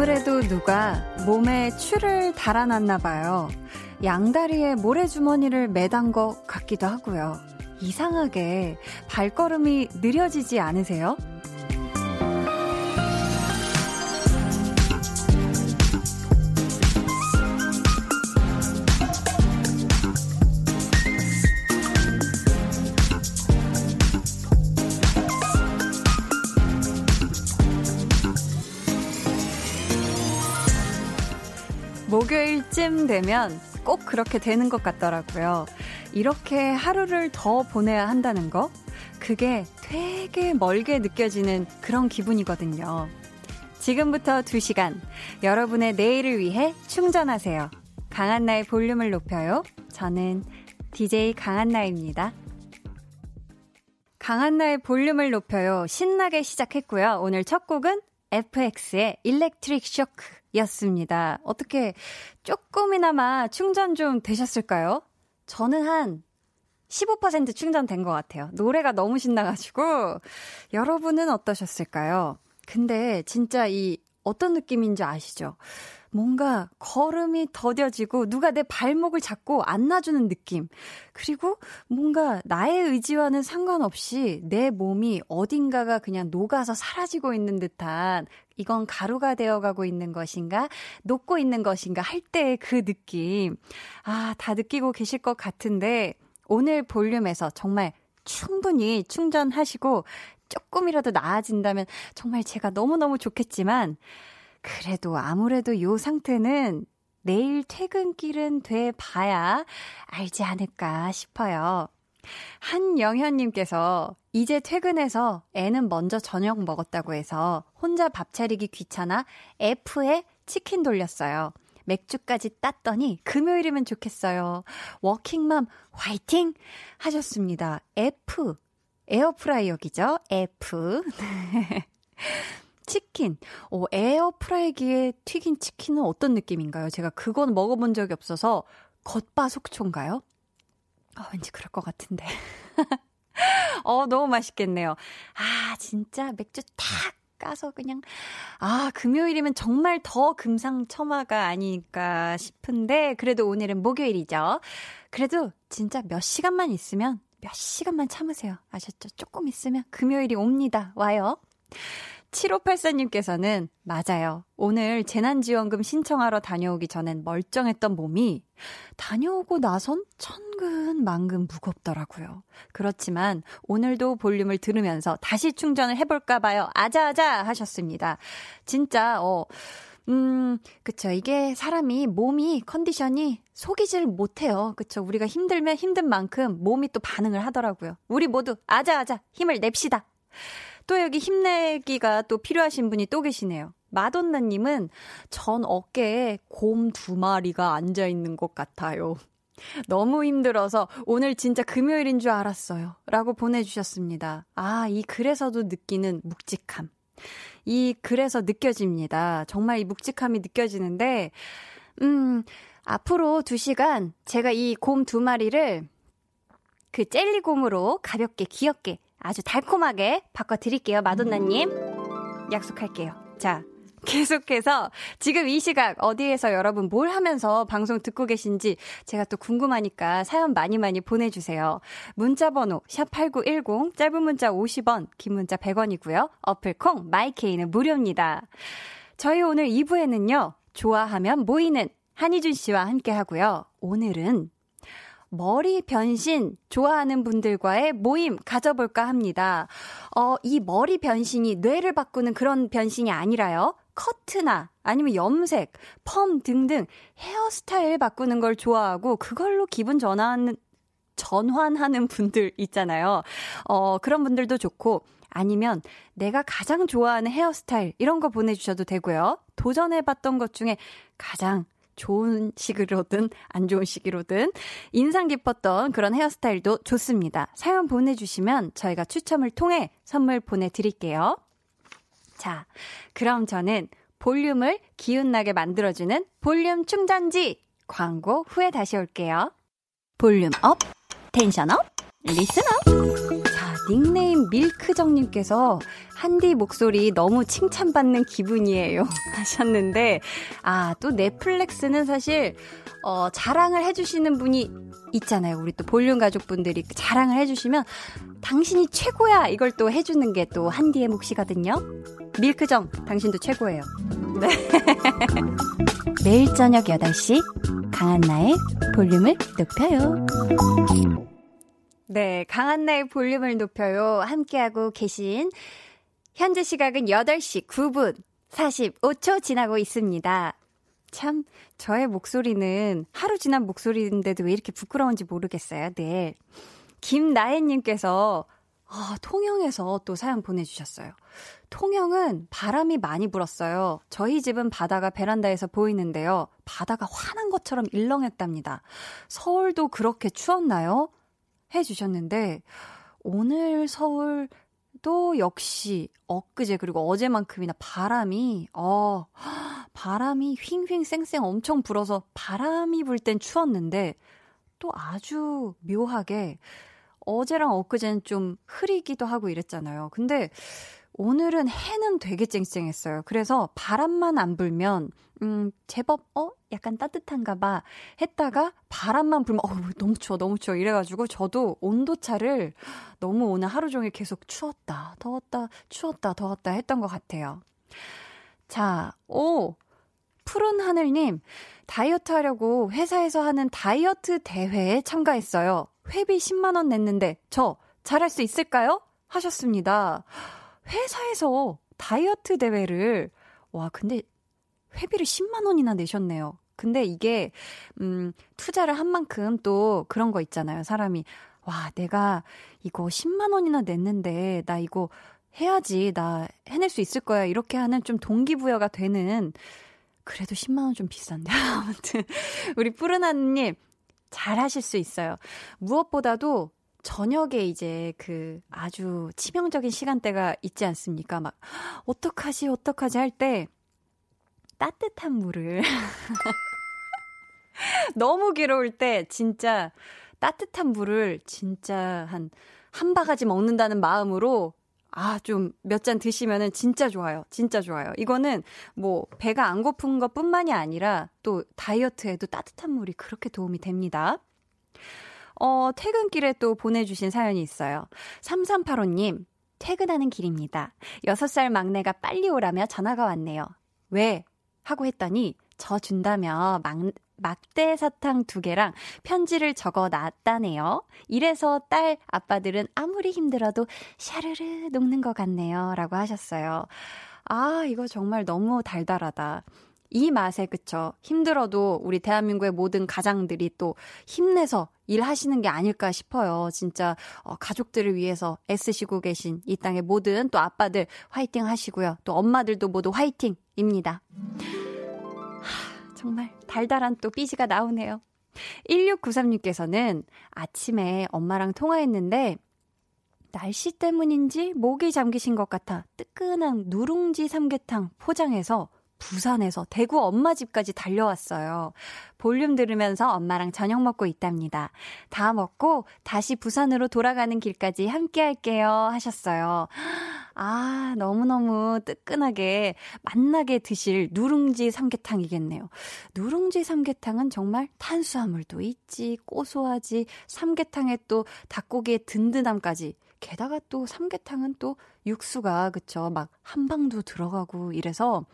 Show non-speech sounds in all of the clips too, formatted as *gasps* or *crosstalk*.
아무래도 누가 몸에 추를 달아놨나 봐요. 양다리에 모래주머니를 매단 것 같기도 하고요. 이상하게 발걸음이 느려지지 않으세요? 되면 꼭 그렇게 되는 것 같더라고요. 이렇게 하루를 더 보내야 한다는 거? 그게 되게 멀게 느껴지는 그런 기분이거든요. 지금부터 2시간, 여러분의 내일을 위해 충전하세요. 강한나의 볼륨을 높여요. 저는 DJ 강한나입니다. 강한나의 볼륨을 높여요. 신나게 시작했고요. 오늘 첫 곡은 FX의 일렉트릭 쇼크 였습니다. 어떻게 조금이나마 충전 좀 되셨을까요? 저는 한 15% 충전된 것 같아요. 노래가 너무 신나가지고. 여러분은 어떠셨을까요? 근데 진짜 이 어떤 느낌인지 아시죠? 뭔가 걸음이 더뎌지고 누가 내 발목을 잡고 안놔주는 느낌. 그리고 뭔가 나의 의지와는 상관없이 내 몸이 어딘가가 그냥 녹아서 사라지고 있는 듯한 이건 가루가 되어가고 있는 것인가, 녹고 있는 것인가 할 때의 그 느낌. 아, 다 느끼고 계실 것 같은데, 오늘 볼륨에서 정말 충분히 충전하시고, 조금이라도 나아진다면 정말 제가 너무너무 좋겠지만, 그래도 아무래도 요 상태는 내일 퇴근길은 돼 봐야 알지 않을까 싶어요. 한영현님께서 이제 퇴근해서 애는 먼저 저녁 먹었다고 해서 혼자 밥 차리기 귀찮아 F에 치킨 돌렸어요. 맥주까지 땄더니 금요일이면 좋겠어요. 워킹맘 화이팅! 하셨습니다. F. 에어프라이어기죠? F. *laughs* 치킨. 어, 에어프라이기에 튀긴 치킨은 어떤 느낌인가요? 제가 그건 먹어본 적이 없어서 겉바속초인가요? 어, 왠지 그럴 것 같은데. *laughs* 어, 너무 맛있겠네요. 아, 진짜 맥주 탁 까서 그냥, 아, 금요일이면 정말 더 금상첨화가 아닐까 싶은데, 그래도 오늘은 목요일이죠. 그래도 진짜 몇 시간만 있으면, 몇 시간만 참으세요. 아셨죠? 조금 있으면 금요일이 옵니다. 와요. 7584님께서는 맞아요. 오늘 재난지원금 신청하러 다녀오기 전엔 멀쩡했던 몸이 다녀오고 나선 천근만근 무겁더라고요. 그렇지만 오늘도 볼륨을 들으면서 다시 충전을 해볼까 봐요. 아자아자 하셨습니다. 진짜, 어, 음, 그쵸. 이게 사람이 몸이 컨디션이 속이질 못해요. 그쵸. 우리가 힘들면 힘든 만큼 몸이 또 반응을 하더라고요. 우리 모두 아자아자 힘을 냅시다. 또 여기 힘내기가 또 필요하신 분이 또 계시네요. 마돈나님은 전 어깨에 곰 두 마리가 앉아 있는 것 같아요. 너무 힘들어서 오늘 진짜 금요일인 줄 알았어요. 라고 보내주셨습니다. 아, 이 글에서도 느끼는 묵직함. 이 글에서 느껴집니다. 정말 이 묵직함이 느껴지는데, 음, 앞으로 두 시간 제가 이 곰 두 마리를 그 젤리곰으로 가볍게 귀엽게 아주 달콤하게 바꿔드릴게요, 마돈나님. 약속할게요. 자, 계속해서 지금 이 시각 어디에서 여러분 뭘 하면서 방송 듣고 계신지 제가 또 궁금하니까 사연 많이 많이 보내주세요. 문자번호 샵8910 짧은 문자 50원 긴 문자 100원이고요. 어플콩 마이케이는 무료입니다. 저희 오늘 2부에는요. 좋아하면 모이는 한희준 씨와 함께 하고요. 오늘은 머리 변신 좋아하는 분들과의 모임 가져볼까 합니다. 어, 이 머리 변신이 뇌를 바꾸는 그런 변신이 아니라요. 커트나 아니면 염색, 펌 등등 헤어스타일 바꾸는 걸 좋아하고 그걸로 기분 전환 전환하는 분들 있잖아요. 어, 그런 분들도 좋고 아니면 내가 가장 좋아하는 헤어스타일 이런 거 보내주셔도 되고요. 도전해봤던 것 중에 가장 좋은 시기로든 안 좋은 시기로든 인상 깊었던 그런 헤어스타일도 좋습니다. 사연 보내주시면 저희가 추첨을 통해 선물 보내드릴게요. 자, 그럼 저는 볼륨을 기운나게 만들어주는 볼륨 충전지 광고 후에 다시 올게요. Volume up, tension up, listen up. 자, 닉네임 밀크정님께서 한디 목소리 너무 칭찬받는 기분이에요. *laughs* 하셨는데, 아, 또 내 flex는 사실, 어, 자랑을 해주시는 분이 있잖아요. 우리 또 볼륨 가족분들이 자랑을 해주시면, 당신이 최고야! 이걸 또 해주는 게 또 한디의 몫이거든요. 밀크정, 당신도 최고예요. 네. *laughs* 매일 저녁 8시, 강한나의 볼륨을 높여요. 네, 강한나의 볼륨을 높여요. 함께하고 계신 현재 시각은 8시 9분 45초 지나고 있습니다. 참, 저의 목소리는 하루 지난 목소리인데도 왜 이렇게 부끄러운지 모르겠어요. 네. 김나혜님께서 아, 통영에서 또 사연 보내주셨어요. 통영은 바람이 많이 불었어요. 저희 집은 바다가 베란다에서 보이는데요. 바다가 화난 것처럼 일렁했답니다. 서울도 그렇게 추웠나요? 해주셨는데, 오늘 서울도 역시 엊그제 그리고 어제만큼이나 바람이, 어, 바람이 휘잉휘잉 쌩쌩 엄청 불어서 바람이 불 땐 추웠는데, 또 아주 묘하게 어제랑 엊그제는 좀 흐리기도 하고 이랬잖아요. 근데 오늘은 해는 되게 쨍쨍했어요. 그래서 바람만 안 불면 음, 제법 어 약간 따뜻한가 봐 했다가 바람만 불면 어 너무 추워 너무 추워 이래가지고 저도 온도 차를 너무 오늘 하루 종일 계속 추웠다 더웠다 추웠다 더웠다 했던 것 같아요. 자, 오 푸른 하늘님 다이어트 하려고 회사에서 하는 다이어트 대회에 참가했어요. 회비 10만 원 냈는데 저 잘할 수 있을까요? 하셨습니다. 회사에서 다이어트 대회를, 와, 근데 회비를 10만 원이나 내셨네요. 근데 이게, 음, 투자를 한 만큼 또 그런 거 있잖아요. 사람이, 와, 내가 이거 10만 원이나 냈는데, 나 이거 해야지, 나 해낼 수 있을 거야. 이렇게 하는 좀 동기부여가 되는, 그래도 10만 원 좀 비싼데. *laughs* 아무튼, 우리 푸른하님, 잘 하실 수 있어요. 무엇보다도 저녁에 이제 그 아주 치명적인 시간대가 있지 않습니까? 막, 어떡하지, 어떡하지 할 때 따뜻한 물을. *laughs* 너무 괴로울 때 진짜 따뜻한 물을 진짜 한, 한 바가지 먹는다는 마음으로 아, 좀 몇 잔 드시면은 진짜 좋아요. 진짜 좋아요. 이거는 뭐 배가 안 고픈 것 뿐만이 아니라 또 다이어트에도 따뜻한 물이 그렇게 도움이 됩니다. 어, 퇴근길에 또 보내주신 사연이 있어요. 3385님, 퇴근하는 길입니다. 6살 막내가 빨리 오라며 전화가 왔네요. 왜? 하고 했더니, 저 준다며 막, 막대 사탕 두 개랑 편지를 적어 놨다네요. 이래서 딸 아빠들은 아무리 힘들어도 샤르르 녹는 것 같네요. 라고 하셨어요. 아, 이거 정말 너무 달달하다. 이 맛에 그쵸. 힘들어도 우리 대한민국의 모든 가장들이 또 힘내서 일하시는 게 아닐까 싶어요. 진짜 어, 가족들을 위해서 애쓰시고 계신 이 땅의 모든 또 아빠들 화이팅 하시고요. 또 엄마들도 모두 화이팅입니다. 하, 정말 달달한 또 삐지가 나오네요. 1693님께서는 아침에 엄마랑 통화했는데 날씨 때문인지 목이 잠기신 것 같아 뜨끈한 누룽지 삼계탕 포장해서 부산에서 대구 엄마 집까지 달려왔어요. 볼륨 들으면서 엄마랑 저녁 먹고 있답니다. 다 먹고 다시 부산으로 돌아가는 길까지 함께 할게요. 하셨어요. 아, 너무너무 뜨끈하게 맛나게 드실 누룽지 삼계탕이겠네요. 누룽지 삼계탕은 정말 탄수화물도 있지, 고소하지, 삼계탕에 또 닭고기의 든든함까지 게다가 또 삼계탕은 또 육수가 그쵸 막 한방도 들어가고 이래서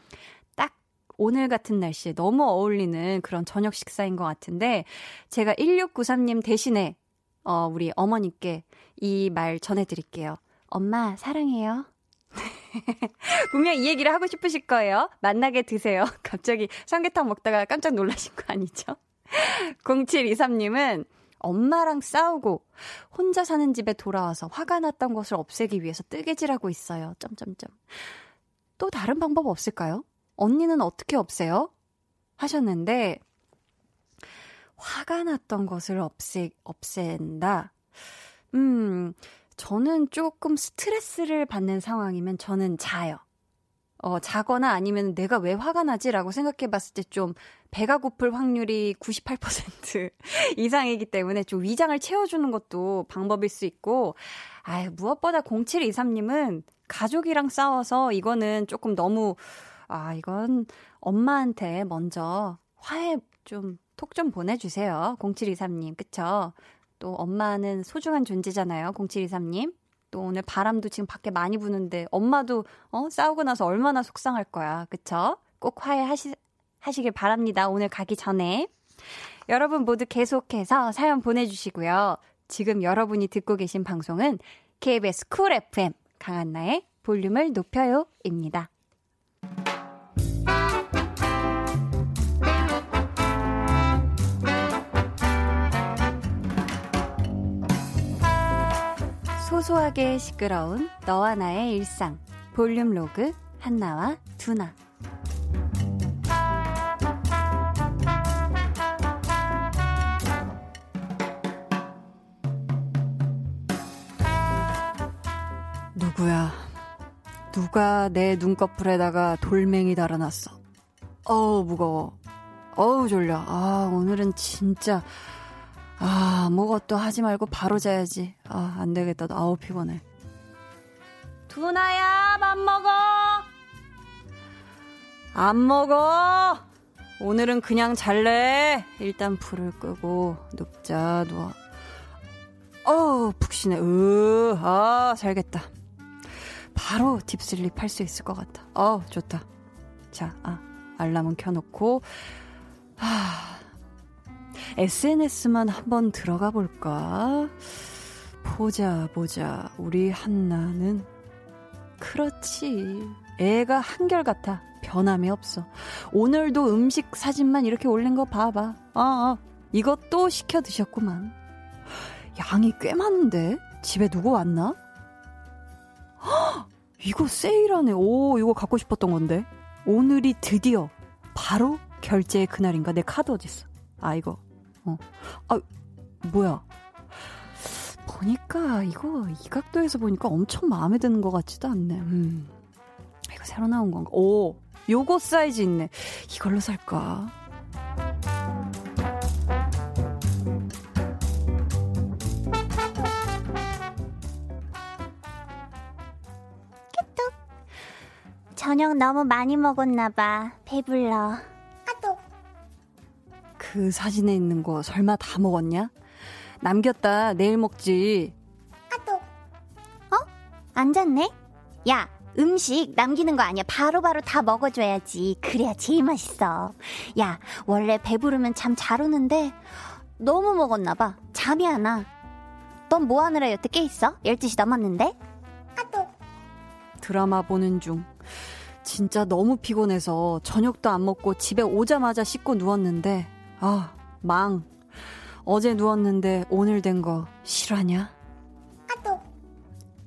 오늘 같은 날씨에 너무 어울리는 그런 저녁 식사인 것 같은데 제가 1693님 대신에 어, 우리 어머니께 이 말 전해드릴게요. 엄마 사랑해요. *laughs* 분명 이 얘기를 하고 싶으실 거예요. 만나게 드세요. *laughs* 갑자기 삼계탕 먹다가 깜짝 놀라신 거 아니죠? *laughs* 0723님은 엄마랑 싸우고 혼자 사는 집에 돌아와서 화가 났던 것을 없애기 위해서 뜨개질하고 있어요. 점점점. 또 다른 방법 없을까요? 언니는 어떻게 없애요? 하셨는데, 화가 났던 것을 없애, 없앤다? 음, 저는 조금 스트레스를 받는 상황이면 저는 자요. 어, 자거나 아니면 내가 왜 화가 나지라고 생각해 봤을 때 좀 배가 고플 확률이 98% *laughs* 이상이기 때문에 좀 위장을 채워주는 것도 방법일 수 있고, 아유, 무엇보다 0723님은 가족이랑 싸워서 이거는 조금 너무, 아, 이건 엄마한테 먼저 화해 좀, 톡 좀 보내주세요. 0723님. 그쵸? 또 엄마는 소중한 존재잖아요. 0723님. 또 오늘 바람도 지금 밖에 많이 부는데 엄마도 어 싸우고 나서 얼마나 속상할 거야. 그쵸? 꼭 화해하시 하시길 바랍니다. 오늘 가기 전에. 여러분 모두 계속해서 사연 보내주시고요. 지금 여러분이 듣고 계신 방송은 KBS 쿨 FM 강한나의 볼륨을 높여요입니다. 소소하게 시끄러운 너와 나의 일상. 볼륨 로그 한나와 두나. 누구야? 누가 내 눈꺼풀에다가 돌멩이 달아놨어? 어우 무거워. 어우 졸려. 아 오늘은 진짜 아, 아무것도 하지 말고 바로 자야지. 아, 안 되겠다. 아우, 피곤해. 두나야, 밥 먹어! 안 먹어! 오늘은 그냥 잘래. 일단 불을 끄고, 눕자, 누워. 어우, 푹신해. 으, 아, 살겠다. 바로 딥슬립 할 수 있을 것 같아. 어우, 좋다. 자, 아, 알람은 켜놓고, 하, SNS만 한번 들어가 볼까? 보자, 보자. 우리 한나는. 그렇지. 애가 한결같아. 변함이 없어. 오늘도 음식 사진만 이렇게 올린 거 봐봐. 아, 아. 이것도 시켜 드셨구만. 양이 꽤 많은데? 집에 누구 왔나? 헉, *gasps* 이거 세일하네. 오, 이거 갖고 싶었던 건데. 오늘이 드디어 바로 결제의 그날인가? 내 카드 어딨어? 아, 이거 어. 아, 뭐야. 보니까 이거 이 각도에서 보니까 엄청 마음에 드는 것 같지도 않네. 음. 이거 새로 나온 건가? 오, 요거 사이즈 있네. 이걸로 살까? 저녁 너무 많이 먹었나 봐. 배불러. 그 사진에 있는 거 설마 다 먹었냐? 남겼다. 내일 먹지. 아 또. 어? 앉았네? 야, 음식 남기는 거 아니야. 바로바로 바로 다 먹어줘야지. 그래야 제일 맛있어. 야, 원래 배부르면 잠 잘 오는데 너무 먹었나 봐. 잠이 안 와. 넌 뭐 하느라 여태 깨 있어? 12시 넘었는데? 아 또. 드라마 보는 중. 진짜 너무 피곤해서 저녁도 안 먹고 집에 오자마자 씻고 누웠는데 아, 망. 어제 누웠는데 오늘 된 거 실화냐? 아 또.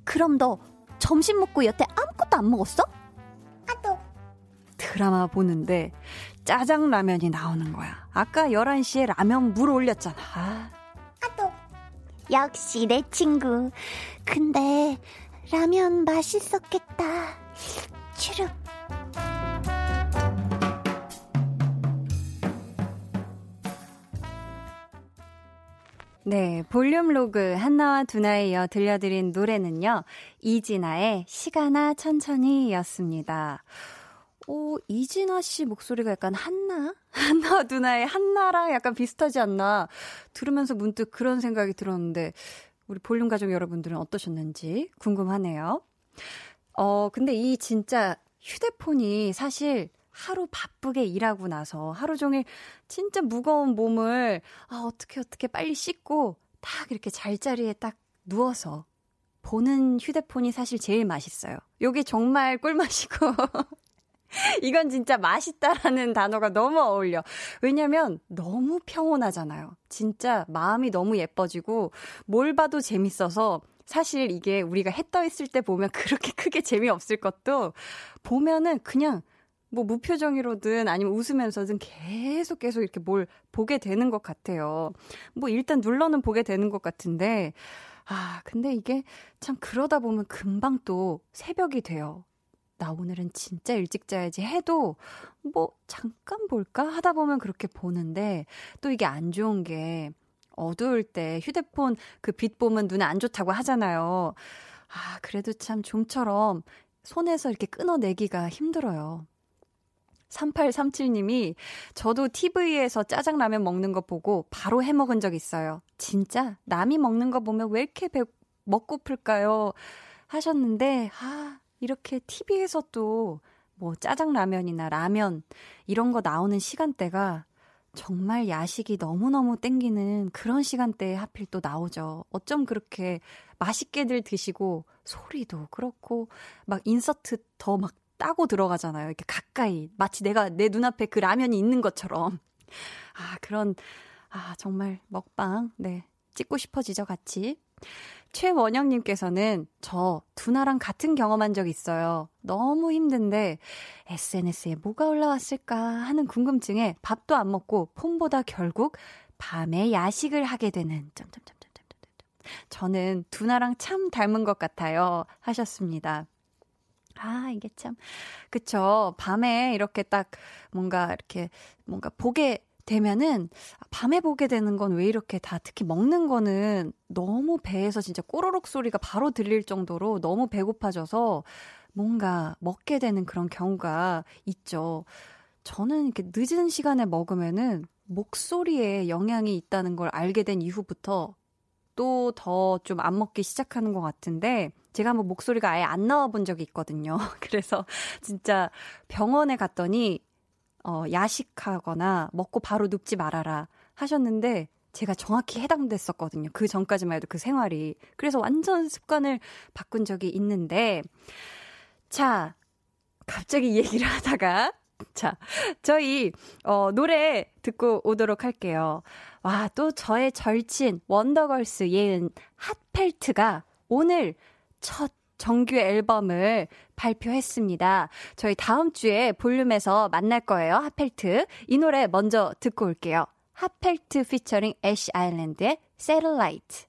그럼 너 점심 먹고 여태 아무것도 안 먹었어? 아 또. 드라마 보는데 짜장라면이 나오는 거야. 아까 11시에 라면 물 올렸잖아. 아. 아또. 역시 내 친구. 근데 라면 맛있었겠다. 추룩. 네, 볼륨 로그 한나와 두나에 이어 들려드린 노래는요. 이진아의 시간아 천천히 였습니다. 오, 이진아 씨 목소리가 약간 한나? *laughs* 한나와 두나의 한나랑 약간 비슷하지 않나? 들으면서 문득 그런 생각이 들었는데, 우리 볼륨 가족 여러분들은 어떠셨는지 궁금하네요. 어, 근데 이 진짜 휴대폰이 사실 하루 바쁘게 일하고 나서 하루 종일 진짜 무거운 몸을 아, 어떻게 어떻게 빨리 씻고 딱 이렇게 잘자리에 딱 누워서 보는 휴대폰이 사실 제일 맛있어요. 요게 정말 꿀맛이고. *laughs* 이건 진짜 맛있다라는 단어가 너무 어울려. 왜냐면 너무 평온하잖아요. 진짜 마음이 너무 예뻐지고 뭘 봐도 재밌어서 사실 이게 우리가 해 떠 있을 때 보면 *laughs* 그렇게 크게 재미없을 것도 보면은 그냥 뭐 무표정으로든 아니면 웃으면서든 계속 계속 이렇게 뭘 보게 되는 것 같아요. 뭐 일단 눌러는 보게 되는 것 같은데, 아, 근데 이게 참 그러다 보면 금방 또 새벽이 돼요. 나 오늘은 진짜 일찍 자야지 해도 뭐 잠깐 볼까 하다 보면 그렇게 보는데 또 이게 안 좋은 게 어두울 때 휴대폰 그 빛 보면 눈에 안 좋다고 하잖아요. 아, 그래도 참 좀처럼 손에서 이렇게 끊어내기가 힘들어요. 3837님이 저도 TV에서 짜장라면 먹는 거 보고 바로 해 먹은 적 있어요. 진짜 남이 먹는 거 보면 왜 이렇게 배, 먹고플까요? 하셨는데, 아, 이렇게 TV에서 또 뭐 짜장라면이나 라면 이런 거 나오는 시간대가 정말 야식이 너무너무 땡기는 그런 시간대에 하필 또 나오죠. 어쩜 그렇게 맛있게들 드시고 소리도 그렇고 막 인서트 더 막 따고 들어가잖아요. 이렇게 가까이 마치 내가 내 눈앞에 그 라면이 있는 것처럼. 아, 그런 아, 정말 먹방 네. 찍고 싶어지죠, 같이. 최원영님께서는 저 두나랑 같은 경험한 적 있어요. 너무 힘든데 SNS에 뭐가 올라왔을까 하는 궁금증에 밥도 안 먹고 폰보다 결국 밤에 야식을 하게 되는 점점점점점 저는 두나랑 참 닮은 것 같아요. 하셨습니다. 아, 이게 참, 그쵸. 밤에 이렇게 딱 뭔가 이렇게 뭔가 보게 되면은 밤에 보게 되는 건 왜 이렇게 다 특히 먹는 거는 너무 배에서 진짜 꼬르륵 소리가 바로 들릴 정도로 너무 배고파져서 뭔가 먹게 되는 그런 경우가 있죠. 저는 이렇게 늦은 시간에 먹으면은 목소리에 영향이 있다는 걸 알게 된 이후부터 또 더 좀 안 먹기 시작하는 것 같은데 제가 한번 목소리가 아예 안 나와 본 적이 있거든요. *laughs* 그래서 진짜 병원에 갔더니 어, 야식하거나 먹고 바로 눕지 말아라 하셨는데 제가 정확히 해당됐었거든요. 그 전까지만 해도 그 생활이. 그래서 완전 습관을 바꾼 적이 있는데, 자, 갑자기 얘기를 *laughs* 하다가, 자, 저희, 어, 노래 듣고 오도록 할게요. 와, 또 저의 절친, 원더걸스 예은 핫펠트가 오늘 첫 정규 앨범을 발표했습니다. 저희 다음 주에 볼륨에서 만날 거예요. 핫펠트. 이 노래 먼저 듣고 올게요. 핫펠트 피처링 애쉬 아일랜드의 Satellite.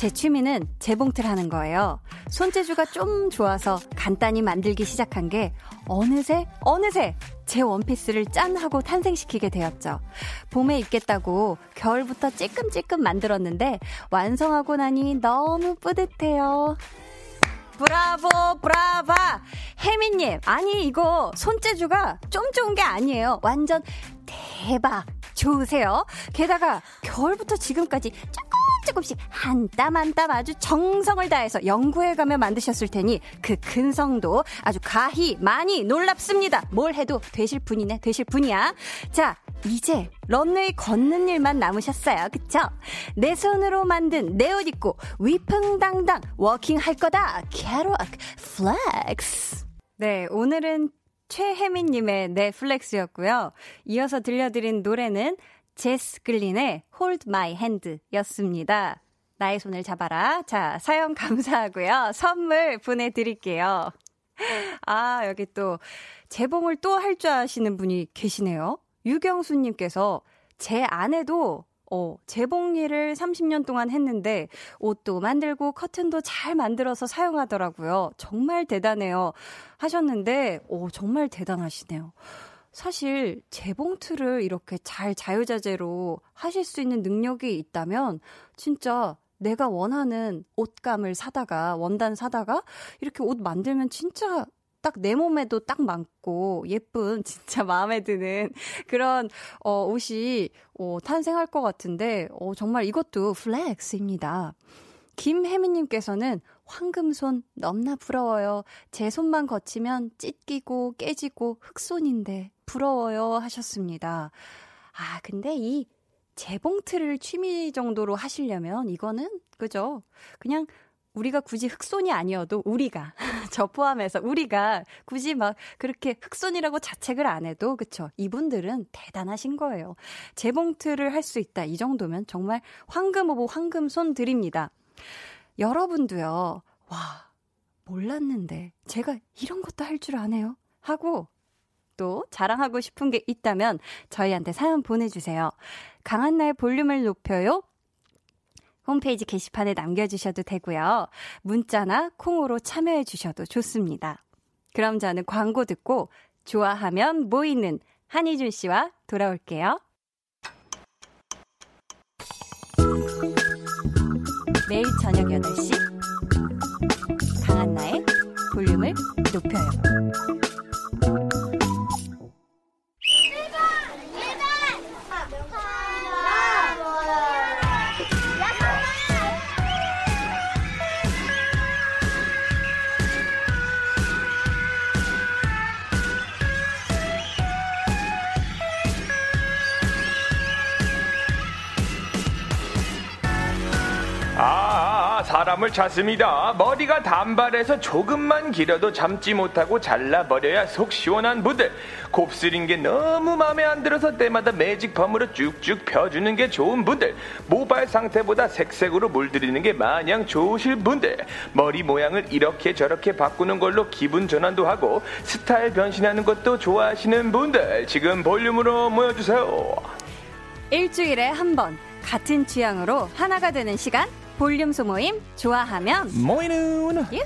제 취미는 재봉틀 하는 거예요. 손재주가 좀 좋아서 간단히 만들기 시작한 게 어느새 어느새 제 원피스를 짠 하고 탄생시키게 되었죠. 봄에 입겠다고 겨울부터 찔끔찔끔 만들었는데 완성하고 나니 너무 뿌듯해요. 브라보, 브라바! 혜민님, 아니, 이거 손재주가 좀 좋은 게 아니에요. 완전 대박! 좋으세요. 게다가 겨울부터 지금까지 조금 조금씩 한 땀 한 땀 아주 정성을 다해서 연구해 가며 만드셨을 테니 그 근성도 아주 가히 많이 놀랍습니다. 뭘 해도 되실 분이네, 되실 분이야. 자, 이제 런웨이 걷는 일만 남으셨어요. 그쵸? 내 손으로 만든 내 옷 입고 위풍당당 워킹 할 거다. 캐롤 flex. 네, 오늘은 최혜민님의 넷플렉스였고요. 이어서 들려드린 노래는 제스 글린의 Hold My Hand 였습니다. 나의 손을 잡아라. 자, 사연 감사하고요. 선물 보내드릴게요. 아, 여기 또 재봉을 또 할 줄 아시는 분이 계시네요. 유경수님께서 제 아내도 어, 재봉 일을 30년 동안 했는데 옷도 만들고 커튼도 잘 만들어서 사용하더라고요. 정말 대단해요. 하셨는데, 오, 정말 대단하시네요. 사실 재봉틀을 이렇게 잘 자유자재로 하실 수 있는 능력이 있다면 진짜 내가 원하는 옷감을 사다가 원단 사다가 이렇게 옷 만들면 진짜 딱 내 몸에도 딱 맞고 예쁜 *laughs* 진짜 마음에 드는 그런 어 옷이 어 탄생할 것 같은데 어 정말 이것도 flex입니다. 김혜미님께서는 황금손 넘나 부러워요. 제 손만 거치면 찢기고 깨지고 흑손인데 부러워요 하셨습니다. 아, 근데 이 재봉틀을 취미 정도로 하시려면 이거는 그죠? 그냥 우리가 굳이 흑손이 아니어도 우리가 *laughs* 저 포함해서 우리가 굳이 막 그렇게 흑손이라고 자책을 안 해도 그쵸? 이분들은 대단하신 거예요. 재봉틀을 할 수 있다. 이 정도면 정말 황금 오보 황금 손 드립니다. 여러분도요 와 몰랐는데 제가 이런 것도 할 줄 아네요? 하고 또 자랑하고 싶은 게 있다면 저희한테 사연 보내주세요. 강한나의 볼륨을 높여요 홈페이지 게시판에 남겨주셔도 되고요. 문자나 콩으로 참여해 주셔도 좋습니다. 그럼 저는 광고 듣고 좋아하면 모이는 한희준 씨와 돌아올게요. 매일 저녁 8시 강한나의 볼륨을 높여요. 사람을 찾습니다. 머리가 단발해서 조금만 길어도 참지 못하고 잘라버려야 속 시원한 분들. 곱슬인 게 너무 마음에 안 들어서 때마다 매직 펌으로 쭉쭉 펴주는 게 좋은 분들. 모발 상태보다 색색으로 물들이는 게 마냥 좋으실 분들. 머리 모양을 이렇게 저렇게 바꾸는 걸로 기분 전환도 하고 스타일 변신하는 것도 좋아하시는 분들. 지금 볼륨으로 모여주세요. 일주일에 한 번 같은 취향으로 하나가 되는 시간 볼륨 소모임 좋아하면 모이는 유후.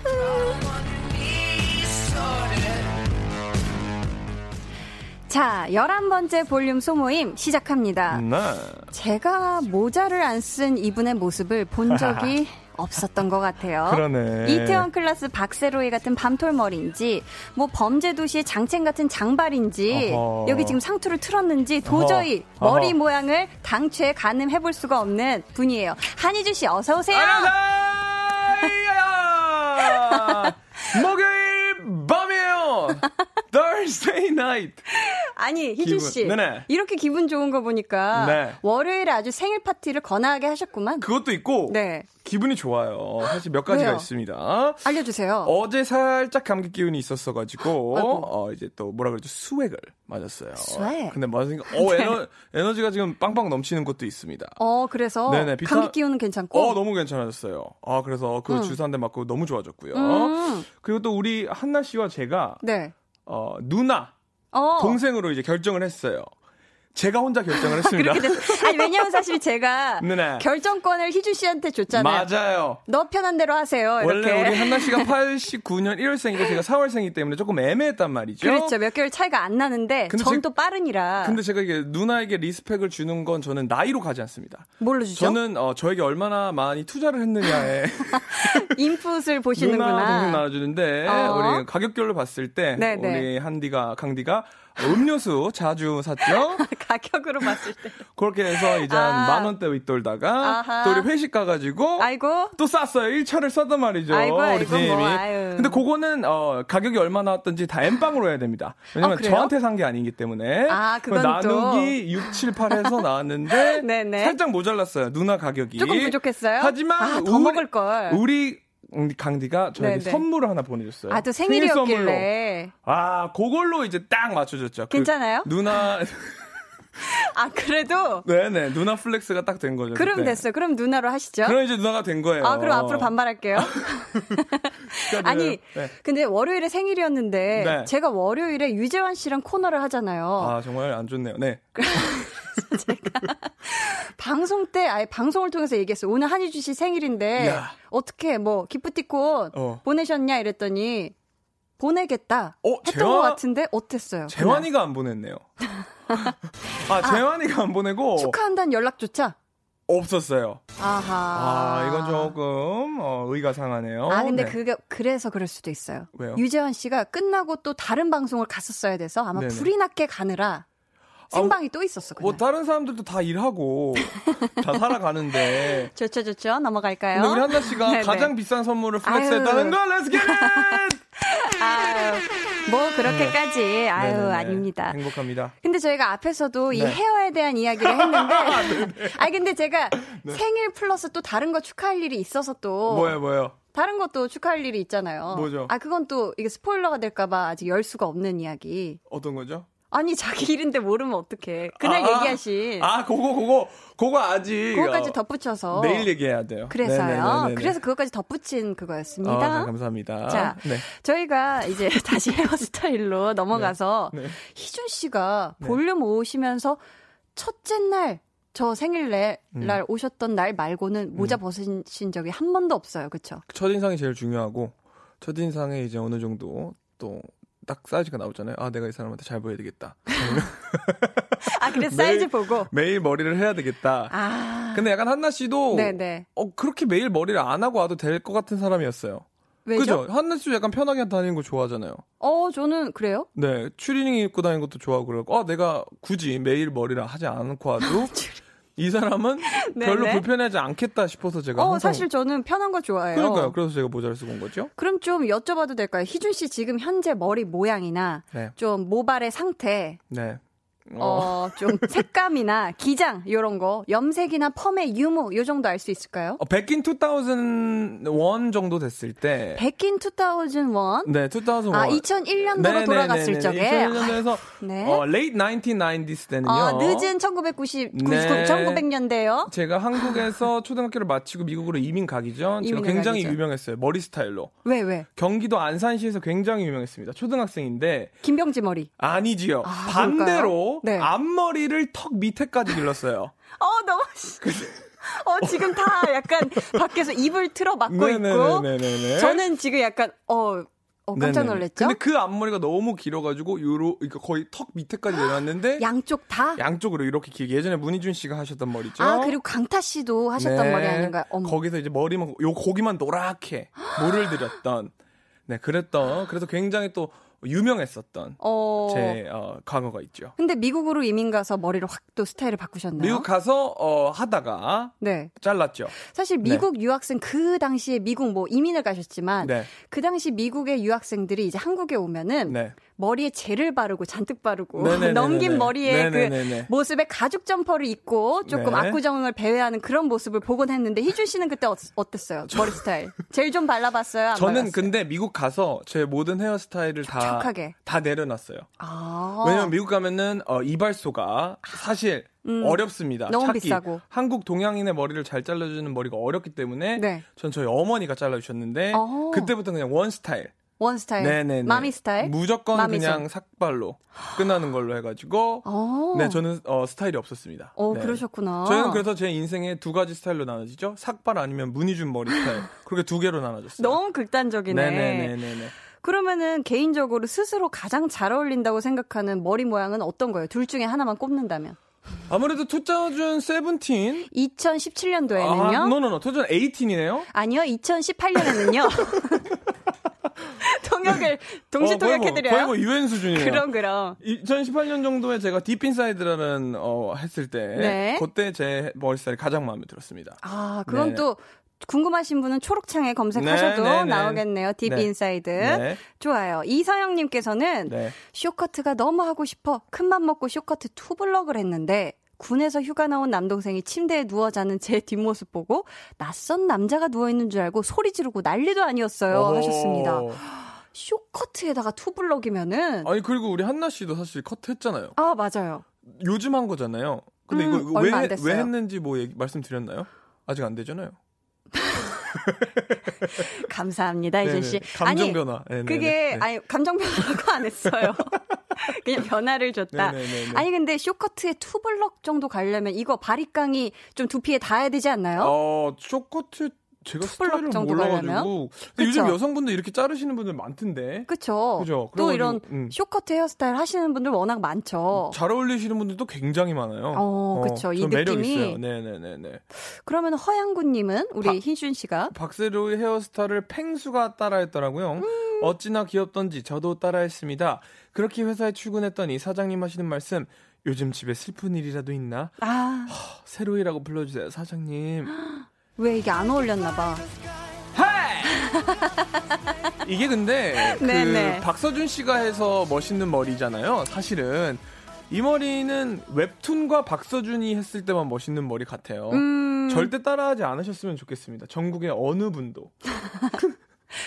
자, 11번째 볼륨 소모임 시작합니다. 네. 제가 모자를 안 쓴 이분의 모습을 본 적이 *laughs* 없었던 것 같아요. 그러네. 이태원 클라스 박새로이 같은 밤톨머리인지, 뭐 범죄도시의 장첸 같은 장발인지, 어허. 여기 지금 상투를 틀었는지 도저히 어허. 머리 어허. 모양을 당최 가늠해 볼 수가 없는 분이에요. 한희준 씨 어서 오세요. 안녕하세요. *laughs* 목요일 밤이에요. Thursday night. 아니 희준 씨, 네네. 이렇게 기분 좋은 거 보니까 네. 월요일에 아주 생일 파티를 거나하게 하셨구만. 그것도 있고, 네. 기분이 좋아요. 사실 몇 가지가 왜요? 있습니다. 알려주세요. 어제 살짝 감기 기운이 있었어가지고 어 이제 또 뭐라 그러죠 수액을 맞았어요. 수액. 근데 맞으니까 어 에너 에너지가 지금 빵빵 넘치는 것도 있습니다. 어 그래서 네네, 비타... 감기 기운은 괜찮고. 어 너무 괜찮아졌어요. 아 그래서 그 음. 주사 한 대 맞고 너무 좋아졌고요. 음. 그리고 또 우리 한나 씨와 제가 네. 어 누나 어. 동생으로 이제 결정을 했어요. 제가 혼자 결정을 했습니다. 그렇게 됐어. 아니 왜냐면 사실 제가 *laughs* 네 결정권을 희주 씨한테 줬잖아요. 맞아요. 너 편한 대로 하세요. 이렇게. 원래 우리 *laughs* 한나 씨가 89년 1월생이고 제가 4월생이기 때문에 조금 애매했단 말이죠. 그렇죠. 몇 개월 차이가 안 나는데 전또 빠르니라. 근데 제가 이게 누나에게 리스펙을 주는 건 저는 나이로 가지 않습니다. 뭘로 주죠? 저는 어, 저에게 얼마나 많이 투자를 했느냐에 *laughs* 인풋을 보시는구나. 누나 동생 나눠주는데 어? 우리 가격별로 봤을 때 네네. 우리 한디가 강디가 음료수 자주 샀죠. *laughs* 가격으로 봤을 때. 그렇게 해서 이제 아. 한만 원대 윗돌다가 아하. 또 우리 회식 가가지고 아이고 또 쌌어요. 1차를 썼단 말이죠. 아이고, 우리 아이고, 팀이. 뭐, 근데 그거는 어, 가격이 얼마 나왔던지 다 엠빵으로 해야 됩니다. 왜냐면 아, 저한테 산 게 아니기 때문에. 아, 그건 나누기 6, 7, 8해서 나왔는데 *laughs* 살짝 모자랐어요. 누나 가격이. 조금 부족했어요. 하지만 아, 더 우리, 먹을 걸. 우리 강디가 저에게 네네. 선물을 하나 보내줬어요. 아, 또 생일이었길래. 아, 그걸로 이제 딱 맞춰줬죠. 그 괜찮아요? 그 누나. *laughs* 아, 그래도? 네네. 누나 플렉스가 딱 된 거죠. 그럼 그때. 됐어요. 그럼 누나로 하시죠. 그럼 이제 누나가 된 거예요. 아, 그럼 앞으로 반발할게요. *laughs* 그러니까 아니, 네. 근데 월요일에 생일이었는데, 네. 제가 월요일에 유재환 씨랑 코너를 하잖아요. 아, 정말 안 좋네요. 네. *laughs* 제가 방송 때 아예 방송을 통해서 얘기했어요. 오늘 한희주 씨 생일인데 야. 어떻게 뭐 기프티콘 어. 보내셨냐 이랬더니 보내겠다 어, 했던 재화... 것 같은데 어땠어요? 재환이가 안 보냈네요. *laughs* 아, 재환이가 안 보내고 축하한다는 연락조차 없었어요. 아하. 아, 이건 조금 어, 의가 상하네요. 아, 근데 네. 그게 그래서 그럴 수도 있어요. 왜요? 유재환 씨가 끝나고 또 다른 방송을 갔었어야 돼서 아마 네네. 불이 났게 가느라 생방이 또 있었어. 그날. 뭐 다른 사람들도 다 일하고 다 살아가는데 *laughs* 좋죠, 좋죠. 넘어갈까요? 근데 우리 한나 씨가 네네. 가장 비싼 선물을. 플렉스했다는 거 Let's get it! *laughs* 아유, 뭐 그렇게까지 아유 네네네. 아닙니다. 행복합니다. 근데 저희가 앞에서도 이 네. 헤어에 대한 이야기를 했는데, *laughs* 아 근데 제가 생일 플러스 또 다른 거 축하할 일이 있어서 또 뭐예요, 뭐예요? 다른 것도 축하할 일이 있잖아요. 뭐죠? 아 그건 또 이게 스포일러가 될까봐 아직 열 수가 없는 이야기. 어떤 거죠? 아니 자기 일인데 모르면 어떡해. 그날 아, 얘기하신 아, 그거, 그거, 그거 아직. 그거까지 어, 덧붙여서 내일 얘기해야 돼요. 그래서요. 네네네네네. 그래서 그것까지 덧붙인 그거였습니다. 아, 네, 감사합니다. 자, 네. 저희가 이제 *laughs* 다시 헤어스타일로 넘어가서 네. 희준 씨가 네. 볼륨 오시면서 첫째 날, 저 생일날 음. 날 오셨던 날 말고는 모자 벗으신 적이 한 번도 없어요. 그쵸? 첫인상이 제일 중요하고, 첫인상에 이제 어느 정도 또, 딱 사이즈가 나오잖아요. 아, 내가 이 사람한테 잘 보여야 되겠다. *laughs* 아, 그래 매일- 사이즈 보고. 매일 머리를 해야 되겠다. 아. 근데 약간 한나 씨도, 네네. 어, 그렇게 매일 머리를 안 하고 와도 될 것 같은 사람이었어요. 왜죠? 그죠? 한나 씨도 약간 편하게 다니는 거 좋아하잖아요. 어, 저는 그래요? 네, 추리닝 입고 다니는 것도 좋아하고 그러고, 아, 내가 굳이 매일 머리를 하지 않고 와도 *laughs* 이 사람은 네네. *laughs* 별로 불편하지 않겠다 싶어서 제가 어, 항상 사실 저는 편한 거 좋아해요. 그러니까요. 그래서 제가 모자를 쓰고 온 거죠. 그럼 좀 여쭤봐도 될까요? 희준 씨 지금 현재 머리 모양이나 네, 좀 모발의 상태, 네. 어, 어, 좀 색감이나 기장 이런 거, 염색이나 펌의 유무 요 정도 알 수 있을까요? 어, 백인 2001 정도 됐을 때, 백인 2001. 네, 2001. 아, 2001년도로 돌아갔을 적에. 2001년도에서 네. 어, late 1990s 때는요. 아, 늦은 1990, 네. 1900년대요. 제가 한국에서 초등학교를 마치고 미국으로 이민 가기 전 제가 굉장히 가기 전. 유명했어요. 머리 스타일로. 왜, 왜? 경기도 안산시에서 굉장히 유명했습니다. 초등학생인데 김병지 머리. 아니지요. 아, 반대로 그럴까요? 네. 앞머리를 턱 밑에까지 길렀어요. *laughs* 어, 너무. 어, 지금 다 약간 밖에서 입을 틀어 막고 있고. 저는 지금 약간, 어, 어 깜짝. 놀랐죠? 근데 그 앞머리가 너무 길어가지고 요로 그러니까 거의 턱 밑에까지 내려왔는데 *gasps* 양쪽 다? 양쪽으로 이렇게 길게 예전에 문희준 씨가 하셨던 머리죠. 아, 그리고 강타 씨도 하셨던 네. 머리 아닌가요? 어머. 거기서 이제 머리만 요 거기만 노랗게 물을 들였던 네 그랬던 그래서 굉장히 또 유명했었던 어. 제 어, 과거가 있죠. 근데 미국으로 이민 가서 머리를 확 또 스타일을 바꾸셨나요? 미국 가서 어, 하다가 네. 잘랐죠. 사실 미국 유학생 그 당시에 미국 뭐 이민을 가셨지만 네, 그 당시 미국의 유학생들이 이제 한국에 오면은 네. 머리에 젤을 바르고 잔뜩 바르고 네네네네네. *laughs* 넘긴 머리에 네네네네. 그 모습에 가죽 점퍼를 입고 조금 네. 압구정을 배회하는 그런 모습을 보곤 했는데 희준 씨는 그때 어, 어땠어요? 머리 스타일. 젤 좀 발라봤어요? 안 저는 발랐어요? 근데 미국 가서 제 모든 헤어스타일을 다, 촉촉하게. 다 내려놨어요. 아. 왜냐면 미국 가면은 어, 이발소가 사실 어렵습니다. 음. 너무 찾기. 비싸고. 한국 동양인의 머리를 잘 잘라주는 머리가 어렵기 때문에 네. 전 저희 어머니가 잘라주셨는데 어허. 그때부터 그냥 one style. One style. 네네네. Mommy style. 무조건 마미손. 그냥 삭발로 끝나는 걸로 해가지고 어. 네 저는 어, 스타일이 없었습니다. 어, 네. 그러셨구나. 저희는 그래서 제 인생에 두 가지 스타일로 나눠지죠. 삭발 아니면 문희준 머리 스타일. 그렇게 두 개로 나눠졌어요. 너무 극단적이네. 네네네네. 그러면은 개인적으로 스스로 가장 잘 어울린다고 생각하는 머리 모양은 어떤 거예요? 둘 중에 하나만 꼽는다면. 아무래도 2017 2017년도에는요? 아, no no no 2018이네요. 아니요, 2018년에는요. *laughs* 통역을 동시 통역해드려요. 거의 뭐 유엔 수준이에요. 그럼 그럼. 2018년 정도에 제가 Deep Inside라는 어 했을 때 네. 그때 제 머리 스타일이 가장 마음에 들었습니다. 아, 그건 네네. 또 궁금하신 분은 초록창에 검색하셔도 네, 네, 네. 나오겠네요. Deep 네. Inside. 네. 좋아요. 이서영님께서는 네. 쇼커트가 너무 하고 싶어 큰맘 먹고 쇼커트 two block을 했는데 군에서 휴가 나온 남동생이 침대에 누워 자는 제 뒷모습 보고 낯선 남자가 누워 있는 줄 알고 소리 지르고 난리도 아니었어요 어허. 하셨습니다. 쇼커트에다가 two block이면은 아니 그리고 우리 한나 씨도 사실 커트 했잖아요. 아 맞아요. 요즘 한 거잖아요. 근데 음, 이거 왜, 됐어요. 왜 했는지 뭐 얘기, 말씀드렸나요? 아직 안 되잖아요. *laughs* 감사합니다 이준 씨. 감정 아니 변화. 네네네. 그게 네. 아니 감정 변화라고 안 했어요. *laughs* 그냥 변화를 줬다. 네네네네. 아니 근데 쇼커트에 투블럭 정도 가려면 이거 바리깡이 좀 두피에 닿아야 되지 않나요? 어, 쇼커트 제가 스타일을 몰라가지고. 근데 요즘? 여성분들 이렇게 자르시는 분들 많던데. 그쵸. 그죠. 또 이런 음. 쇼커트 헤어스타일 하시는 분들 워낙 많죠. 잘 어울리시는 분들도 굉장히 많아요. 어, 그쵸. 이저 매력 느낌이- 있어요. 네네네네. 그러면 허양구님은 우리 박- 희준 씨가 박세로의 헤어스타일을 팽수가 따라했더라고요. 음. 어찌나 귀엽던지 저도 따라했습니다. 그렇게 회사에 출근했더니 사장님 하시는 말씀 요즘 집에 슬픈 일이라도 있나? 아, 세로이라고 불러주세요, 사장님. *gasps* 왜 이게 안 어울렸나 봐. 이게 근데 *laughs* 그 네네. 박서준 씨가 해서 멋있는 머리잖아요. 사실은 이 머리는 웹툰과 박서준이 했을 때만 멋있는 머리 같아요. 음, 절대 따라하지 않으셨으면 좋겠습니다. 전국의 어느 분도 *laughs*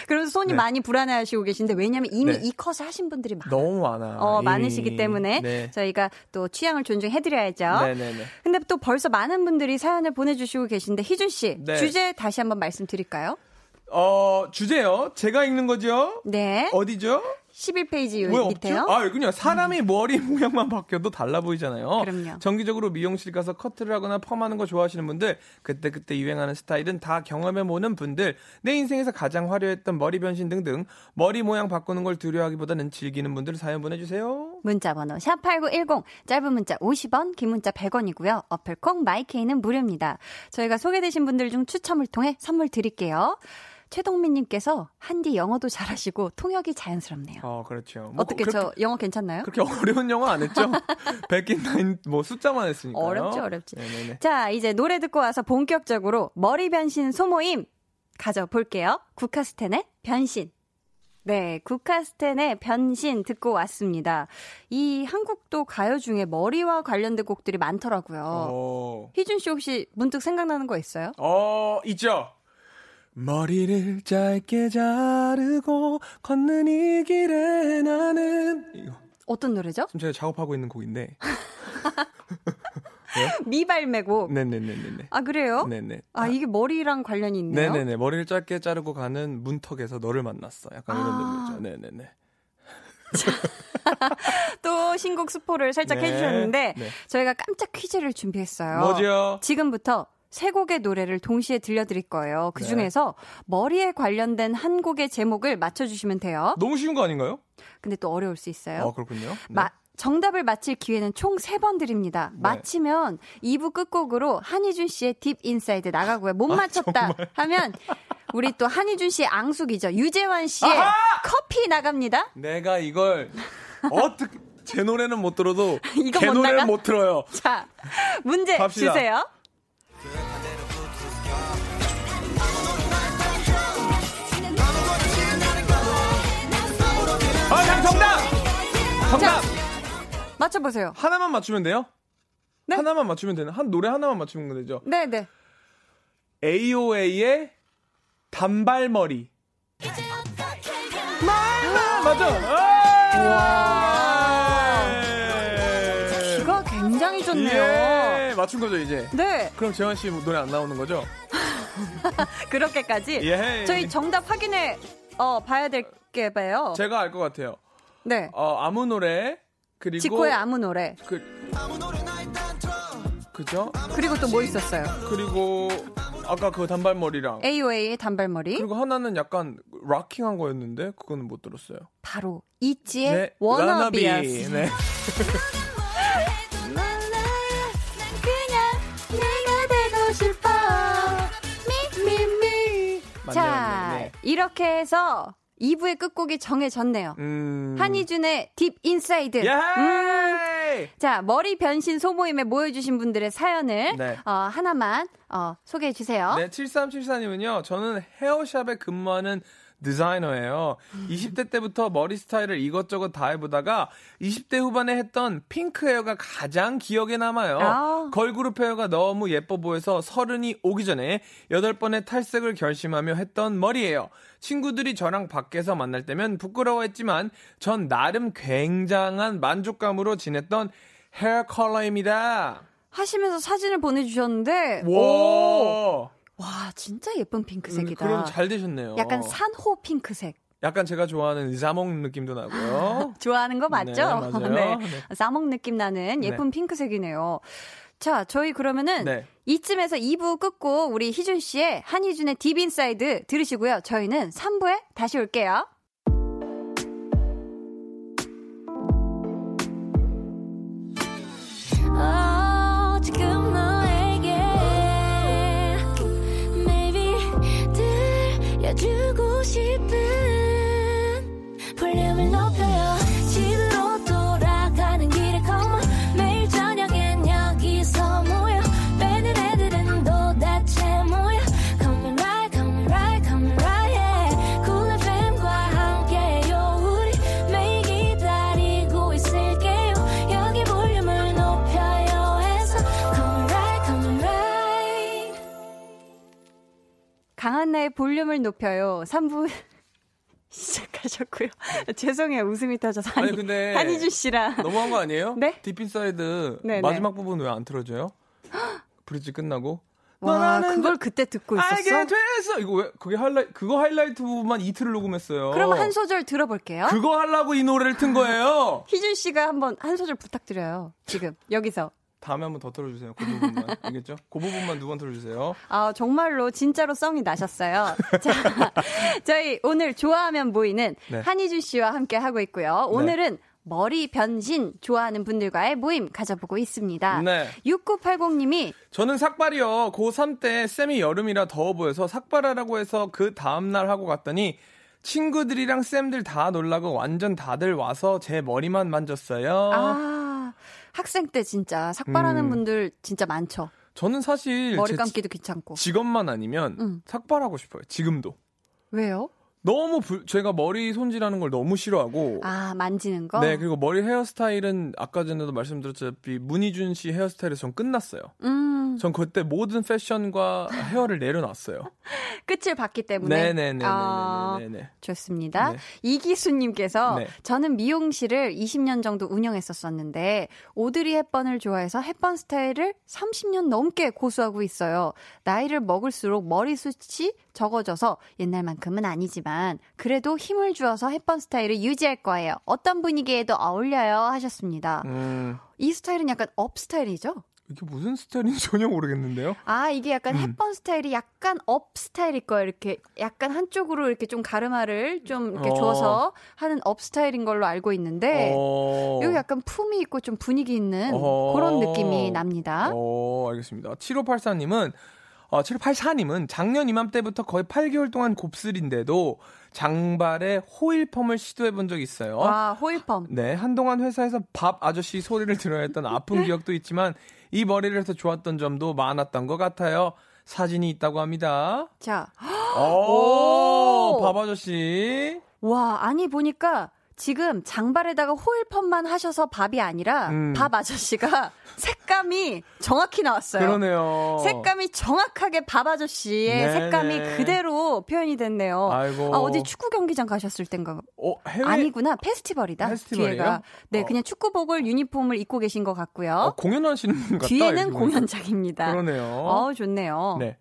그래서 손이 네. 많이 불안해하시고 계신데 왜냐면 이미 네. 이 컷을 하신 분들이 많아요. 너무 많아. 어, 이미. 많으시기 때문에 네. 저희가 또 취향을 존중해드려야죠. 네네네. 근데 또 벌써 많은 분들이 사연을 보내주시고 계신데 희준 씨 네. 주제 다시 한번 말씀드릴까요? 어 주제요. 제가 읽는 거죠. 네, 어디죠? 11페이지 왜 밑에요. 없죠? 아 여기요. 사람이 머리 *laughs* 모양만 바뀌어도 달라 보이잖아요. 그럼요. 정기적으로 미용실 가서 커트를 하거나 펌하는 거 좋아하시는 분들, 그때 그때 유행하는 스타일은 다 경험해 보는 분들, 내 인생에서 가장 화려했던 머리 변신 등등 머리 모양 바꾸는 걸 두려워하기보다는 즐기는 분들 사연 보내주세요. 문자번호 샵8910 짧은 문자 50원 긴 문자 100원이고요. 어플콩 마이케이는 무료입니다. 저희가 소개되신 분들 중 추첨을 통해 선물 드릴게요. 최동민님께서 한디 영어도 잘하시고 통역이 자연스럽네요. 어 그렇죠. 뭐 어떻게 그렇게, 저 영어 괜찮나요? 그렇게 어려운 영어 안 했죠? *laughs* 백인 나인 뭐 숫자만 했으니까. 어렵지 어렵지. 네네네. 자 이제 노래 듣고 와서 본격적으로 머리 변신 소모임 가져볼게요. 국카스텐의 변신. 네, 국카스텐의 변신 듣고 왔습니다. 이 한국도 가요 중에 머리와 관련된 곡들이 많더라고요. 어. 희준 씨 혹시 문득 생각나는 거 있어요? 어, 있죠. 머리를 짧게 자르고 걷는 이 길에 나는 이거 어떤 노래죠? 지금 제가 작업하고 있는 곡인데. *laughs* 미발매곡. 네네네네네. 아 그래요? 네네. 아 이게 머리랑 관련이 있네요. 네네네. 머리를 짧게 자르고 가는 문턱에서 너를 만났어. 약간 이런 아. 노래죠. 네네네. *laughs* 또 신곡 스포를 살짝 네. 해주셨는데 네. 저희가 깜짝 퀴즈를 준비했어요. 뭐죠? 지금부터 세 곡의 노래를 동시에 들려드릴 거예요. 그 네. 중에서 머리에 관련된 한 곡의 제목을 맞춰주시면 돼요. 너무 쉬운 거 아닌가요? 근데 또 어려울 수 있어요. 아, 그렇군요. 네. 마- 정답을 맞힐 기회는 총세번 드립니다. 네. 맞히면 2부 끝곡으로 한희준 씨의 Deep Inside 나가고요. 못 아, 맞췄다 하면 우리 또 한희준 씨의 앙숙이죠. 유재환 씨의 아하! 커피 나갑니다. 내가 이걸 어떻게 제 노래는 못 들어도 *laughs* 이거 걔 못 노래는 나가? 못 들어요. 자, 문제 갑시다. 주세요. 정답. 정답. 맞춰보세요. 하나만 맞추면 돼요? 네. 하나만 맞추면 되나? 한 노래 하나만 맞추면 되죠. 네 네. AOA의 단발머리. 마- 맞아. 아! 예. 귀가 굉장히 좋네요. 예, 맞춘 거죠 이제. 네, 그럼 재환 씨 노래 안 나오는 거죠? *laughs* 그렇게까지. 예. 저희 정답 확인해 어 봐야 될 게 봐요. 제가 알 것 같아요. 네. 어, 아무 노래 그리고 지코의 아무 노래. 그 그죠? 그리고 또 뭐 있었어요? 그리고 아까 그 단발머리랑 AOA의 단발머리. 그리고 하나는 약간 rocking한 거였는데 그거는 못 들었어요. 바로 있지의 네, WANNABE였습니다. 네. *laughs* 자. 네. 이렇게 해서 2부의 끝곡이 정해졌네요. 음. 한희준의 Deep Inside. 예! 음. 자, 머리 변신 소모임에 모여주신 분들의 사연을 네. 어, 하나만 어, 소개해 주세요. 네, 7374님은요, 저는 헤어샵에 근무하는 디자이너예요. 20대 때부터 머리 스타일을 이것저것 다 해보다가 20대 후반에 했던 핑크 헤어가 가장 기억에 남아요. 아. 걸그룹 헤어가 너무 예뻐 보여서 서른이 오기 전에 8번의 탈색을 결심하며 했던 머리예요. 친구들이 저랑 밖에서 만날 때면 부끄러워했지만 전 나름 굉장한 만족감으로 지냈던 헤어 컬러입니다. 하시면서 사진을 보내주셨는데, 오, 와. 와, 진짜 예쁜 핑크색이다. 음, 그럼 잘 되셨네요. 약간 산호 핑크색. 약간 제가 좋아하는 자몽 느낌도 나고요. *laughs* 좋아하는 거 맞죠? 네, 맞아요. *laughs* 네. 자몽 느낌 나는 예쁜 핑크색이네요. 자, 저희 그러면은 네. 이쯤에서 2부 끝곡 우리 희준 씨의 한희준의 Deep Inside 들으시고요. 저희는 3부에 다시 올게요. 볼륨을 높여요. 3부 *laughs* 시작하셨고요. 죄송해요. 웃음이 터져서. 아니, 근데 한희준 씨랑. 너무한 거 아니에요? 네? Deep Inside 네, 마지막 부분 왜 안 틀어줘요? 브릿지 끝나고 와, 그걸 그때 듣고 있었어? 알게 됐어. 이거 왜 그게 하이라이 그거 하이라이트 부분만 이틀을 녹음했어요. 그럼 한 소절 들어볼게요. 그거 하려고 이 노래를 튼 거예요. 희준 씨가 한번 한 소절 부탁드려요. 지금 여기서. 다음에 한번 더 틀어주세요. 그 부분만 *laughs* 알겠죠? 그 부분만 두번 틀어주세요. 아, 정말로 진짜로 썽이 나셨어요. *laughs* 자, 저희 오늘 좋아하면 모이는 네. 한희준 씨와 함께 하고 있고요. 오늘은 머리 변신 좋아하는 분들과의 모임 가져보고 있습니다. 네. 6980님이 저는 삭발이요. 고3 때 쌤이 여름이라 더워 보여서 삭발하라고 해서 그 다음날 하고 갔더니 친구들이랑 쌤들 다 놀라고 완전 다들 와서 제 머리만 만졌어요. 아, 학생 때 진짜 삭발하는 음. 분들 진짜 많죠. 저는 사실 머리 제 감기도 귀찮고. 직업만 아니면 음. 삭발하고 싶어요. 지금도. 왜요? 너무 불, 제가 머리 손질하는 걸 너무 싫어하고 아, 만지는 거? 네, 그리고 머리 헤어스타일은 아까 전에도 말씀드렸다시피 문희준 씨 헤어스타일에서 전 끝났어요. 음, 전 그때 모든 패션과 헤어를 내려놨어요. *laughs* 끝을 봤기 때문에. 네네네네네네. 아, 좋습니다. 네. 이기수님께서 네. 저는 미용실을 20년 정도 운영했었었는데 오드리 헵번을 좋아해서 헵번 스타일을 30년 넘게 고수하고 있어요. 나이를 먹을수록 머리숱이 적어져서 옛날만큼은 아니지만 그래도 힘을 주어서 헵번 스타일을 유지할 거예요. 어떤 분위기에도 어울려요 하셨습니다. 음, 이 스타일은 약간 업 스타일이죠? 이게 무슨 스타일인지 전혀 모르겠는데요. 아, 이게 약간 음. 헵번 스타일이 약간 업 스타일일 거예요. 이렇게 약간 한쪽으로 이렇게 좀 가르마를 좀 이렇게 어. 줘서 하는 업 스타일인 걸로 알고 있는데 어, 여기 약간 품이 있고 좀 분위기 있는 어. 그런 느낌이 납니다. 어, 알겠습니다. 7584님은 어, 7584님은 작년 이맘때부터 거의 8개월 동안 곱슬인데도 장발에 호일펌을 시도해 본 적이 있어요. 와, 호일펌. 네, 한동안 회사에서 밥 아저씨 소리를 들어야 했던 아픈 *laughs* 기억도 있지만 이 머리를 해서 좋았던 점도 많았던 것 같아요. 사진이 있다고 합니다. 자, *gasps* 오, 오. 밥 아저씨. 와, 아니 보니까 지금 장발에다가 호일펌만 하셔서 밥이 아니라 음. 밥 아저씨가 *laughs* 색감이 정확히 나왔어요. 그러네요. 색감이 정확하게 밥 아저씨의 네네. 색감이 그대로 표현이 됐네요. 아이고. 아, 어디 축구 경기장 가셨을 땐가? 어, 해외 아니구나. 페스티벌이다. 페스티벌이에요? 뒤에가. 네, 어. 그냥 축구복을 유니폼을 입고 계신 것 같고요. 어, 공연하시는 분 같다. 뒤에는. 공연장입니다. 그러네요. 어, 좋네요. 네.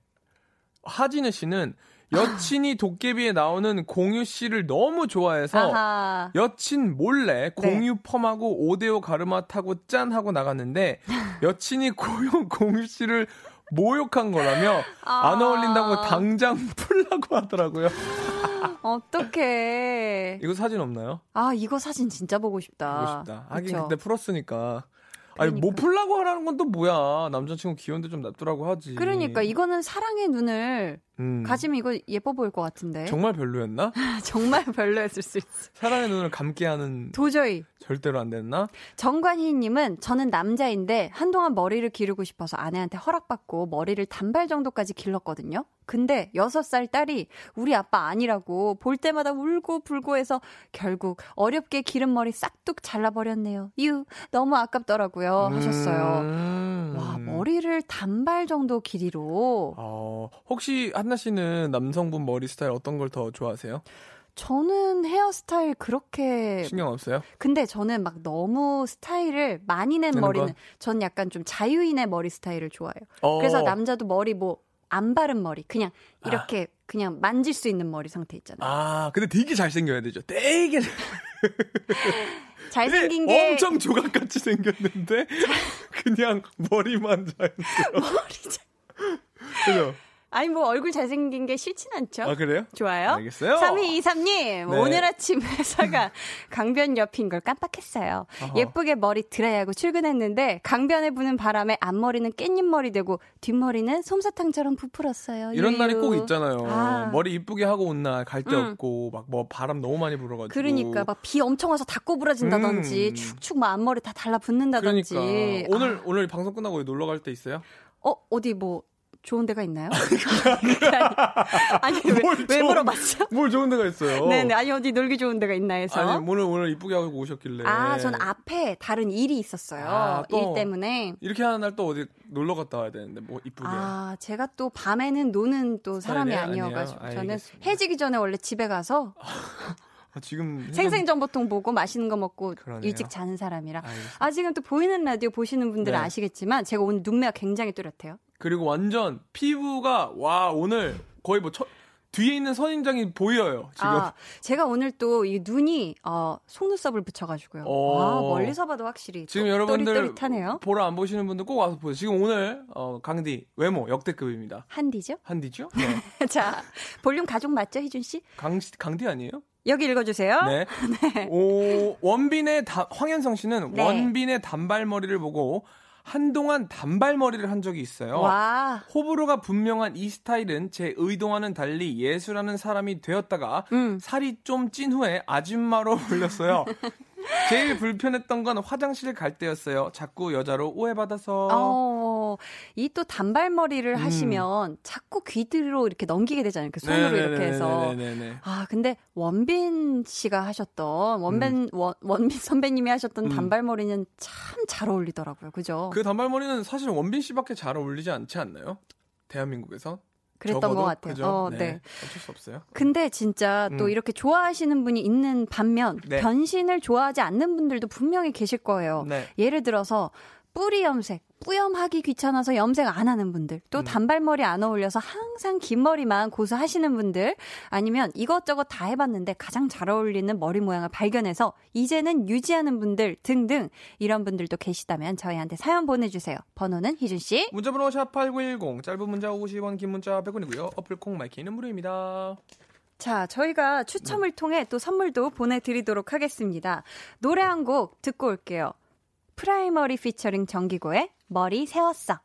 하진우 씨는 여친이 도깨비에 나오는 공유 씨를 너무 좋아해서 아하. 여친 몰래 네. 공유 펌하고 오데오 가르마 타고 짠 하고 나갔는데 *laughs* 여친이 고용 공유 씨를 모욕한 거라며 안 아. 어울린다고 당장 풀라고 하더라고요. *laughs* 어떡해. 이거 사진 없나요? 아, 이거 사진 진짜 보고 싶다. 보고 싶다. 하긴 그쵸? 그때 풀었으니까. 아니 뭐 그러니까. 풀라고 하라는 건 또 뭐야? 남자친구 귀여운데 좀 놔두라고 하지. 그러니까 이거는 사랑의 눈을 음. 가지면 이거 예뻐 보일 것 같은데. 정말 별로였나? *laughs* 정말 별로였을 수 있어. 사랑의 눈을 감게 하는 도저히. 절대로 안 됐나? 정관희님은 저는 남자인데 한동안 머리를 기르고 싶어서 아내한테 허락받고 머리를 단발 정도까지 길렀거든요. 근데 6살 딸이 우리 아빠 아니라고 볼 때마다 울고 불고 해서 결국 어렵게 기른 머리 싹둑 잘라버렸네요. 유, 너무 아깝더라고요. 하셨어요. 음. 와, 머리를 단발 정도 길이로. 어, 혹시 한나 씨는 남성분 머리 스타일 어떤 걸 더 좋아하세요? 저는 헤어스타일 그렇게 신경 없어요? 근데 저는 막 너무 스타일을 많이 낸 머리는 거? 전 약간 좀 자유인의 머리 스타일을 좋아해요. 어. 그래서 남자도 머리 뭐 안 바른 머리 그냥 이렇게 그냥 만질 수 있는 머리 상태 있잖아요. 아, 근데 되게 잘 생겨야 되죠. 되게 *laughs* 잘생긴 네, 게 엄청 조각같이 생겼는데 *laughs* 그냥 머리만 자연스러워. 머리 잘- 그죠? 아니 뭐 얼굴 잘생긴 게 싫진 않죠. 아 그래요? 좋아요. 알겠어요. 3223님, 네. 오늘 아침 회사가 *laughs* 강변 옆인 걸 깜빡했어요. 예쁘게 머리 드라이하고 출근했는데 강변에 부는 바람에 앞머리는 깻잎 머리 되고 뒷머리는 솜사탕처럼 부풀었어요. 이런 유유. 날이 꼭 있잖아요. 아. 머리 이쁘게 하고 온 날 갈데 음. 없고 막 뭐 바람 너무 많이 불어가지고. 그러니까 막 비 엄청 와서 다 꼬부라진다든지 음. 축축 막 앞머리 다 달라붙는다든지. 그러니까 오늘 아, 오늘 방송 끝나고 놀러 갈 때 있어요? 어 어디 뭐 좋은 데가 있나요? 아니 왜, 뭘왜 좋은- 물어봤죠? 뭘 좋은 데가 있어요? 네네 아니 어디 놀기 좋은 데가 있나 해서. 아니 오늘 오늘 이쁘게 하고 오셨길래. 아, 전 앞에 다른 일이 있었어요. 아, 또. 일 때문에. 이렇게 하는 날 또 어디 놀러 갔다 와야 되는데 뭐 이쁘게. 아, 제가 또 밤에는 노는 또 사람이 스타일이 아니어가지고 아니에요? 저는 알겠습니다. 해지기 전에 원래 집에 가서 *laughs* 아, 지금 *laughs* 생생정보통 보고 맛있는 거 먹고 그러네요. 일찍 자는 사람이라. 알겠습니다. 아, 지금 또 보이는 라디오 보시는 분들은 네. 아시겠지만 제가 오늘 눈매가 굉장히 뚜렷해요. 그리고 완전 피부가 와 오늘 거의 뭐 첫, 뒤에 있는 선인장이 보여요 지금. 아, 제가 오늘 또 이 눈이 어, 속눈썹을 붙여가지고요. 어. 와, 멀리서 봐도 확실히 지금 또- 여러분들 또릿또릿하네요. 보러 안 보시는 분들 꼭 와서 보세요. 지금 오늘 어, 강디 외모 역대급입니다. 한디죠? 한디죠? *laughs* 네. 자, 볼륨 가족 맞죠, 희준 씨? 강 강디 아니에요? 여기 읽어주세요. 네. *laughs* 오, 원빈의 다, 황현성 씨는 네. 원빈의 단발머리를 보고 한동안 단발머리를 한 적이 있어요. 와, 호불호가 분명한 이 스타일은 제 의도와는 달리 예술하는 사람이 되었다가 음. 살이 좀 찐 후에 아줌마로 *laughs* 불렸어요. 제일 불편했던 건 화장실 갈 때였어요. 자꾸 여자로 오해받아서. 어, 이 또 단발머리를 음. 하시면 자꾸 귀 뒤로 이렇게 넘기게 되잖아요. 그 손으로 이렇게 해서. 네네네. 아, 근데 원빈 씨가 하셨던, 원빈, 원, 원빈 선배님이 하셨던 음. 단발머리는 참 잘 어울리더라고요. 그죠? 그 단발머리는 사실 원빈 씨밖에 잘 어울리지 않지 않나요? 대한민국에서? 그랬던 적어도? 것 같아요. 그죠? 어, 네. 네. 어쩔 수 없어요. 근데 진짜 또 음. 이렇게 좋아하시는 분이 있는 반면 네. 변신을 좋아하지 않는 분들도 분명히 계실 거예요. 네. 예를 들어서 뿌리 염색, 뿌염하기 귀찮아서 염색 안 하는 분들, 또 음. 단발머리 안 어울려서 항상 긴 머리만 고수하시는 분들, 아니면 이것저것 다 해봤는데 가장 잘 어울리는 머리 모양을 발견해서 이제는 유지하는 분들 등등 이런 분들도 계시다면 저희한테 사연 보내주세요. 번호는 희준 씨. 문자번호 샵8910 짧은 문자 50원 긴 문자 100원이고요. 어플 콩 마이 K는 무료입니다. 자, 저희가 추첨을 통해 또 선물도 보내드리도록 하겠습니다. 노래 한 곡 듣고 올게요. 프라이머리 피처링 정기고의 머리 세웠어.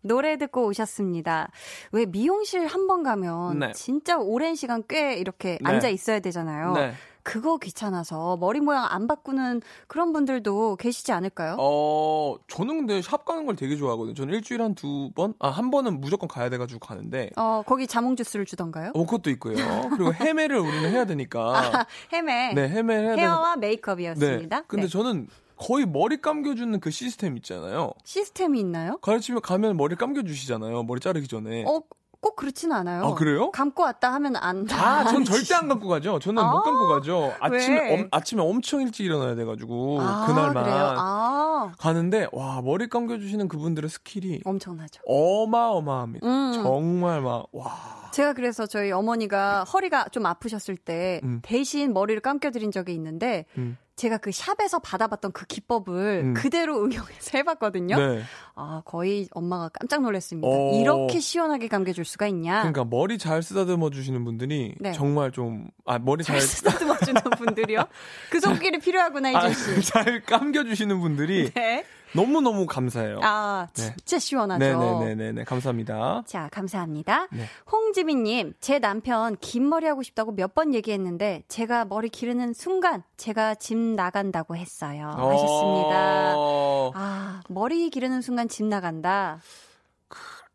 노래 듣고 오셨습니다. 왜 미용실 한 번 가면 네. 진짜 오랜 시간 꽤 이렇게 네. 앉아 있어야 되잖아요. 네. 그거 귀찮아서 머리 모양 안 바꾸는 그런 분들도 계시지 않을까요? 어, 저는 근데 샵 가는 걸 되게 좋아하거든요. 저는 일주일에 한 두 번? 아, 한 번은 무조건 가야 돼가지고 가는데. 어, 거기 자몽 주스를 주던가요? 어, 그것도 있고요. 그리고 헤메를 우리는 해야 되니까. *laughs* 헤메. 네, 되는 헤어와 메이크업이었습니다. 네. 근데 네. 저는 거의 머리 감겨주는 그 시스템 있잖아요. 시스템이 있나요? 가르치면 가면 머리 감겨주시잖아요. 머리 자르기 전에. 어, 꼭 그렇지는 않아요. 아, 그래요? 감고 왔다 하면 안. 아, 전 절대 안 감고 가죠. 저는 아, 못 감고 가죠. 아침에 왜? 엄, 아침에 엄청 일찍 일어나야 돼가지고 아, 그날만 그래요? 아, 가는데 와 머리 감겨주시는 그분들의 skill이 엄청나죠. 어마어마합니다. 음. 정말 막 와. 제가 그래서 저희 어머니가 허리가 좀 아프셨을 때 음. 대신 머리를 감겨드린 적이 있는데 음. 제가 그 샵에서 받아봤던 그 기법을 음. 그대로 *laughs* 응용해서 해봤거든요. 네. 아 거의 엄마가 깜짝 놀랐습니다. 어. 이렇게 시원하게 감겨줄 수가 있냐? 그러니까 머리 잘 쓰다듬어 주시는 분들이 네. 정말 좀 아 머리 잘 잘 쓰다듬어 주는 분들이요. 그 손길이 *laughs* 필요하구나 아, 이준 씨. 잘 감겨 주시는 분들이 *laughs* 네. 너무 너무 감사해요. 아 네. 진짜 시원하죠. 네네네네 감사합니다. 자, 감사합니다. 네. 홍지민님, 제 남편 긴 머리 하고 싶다고 몇 번 얘기했는데, 제가 머리 기르는 순간, 제가 집 나간다고 했어요. 하셨습니다. 어, 아, 머리 기르는 순간 집 나간다.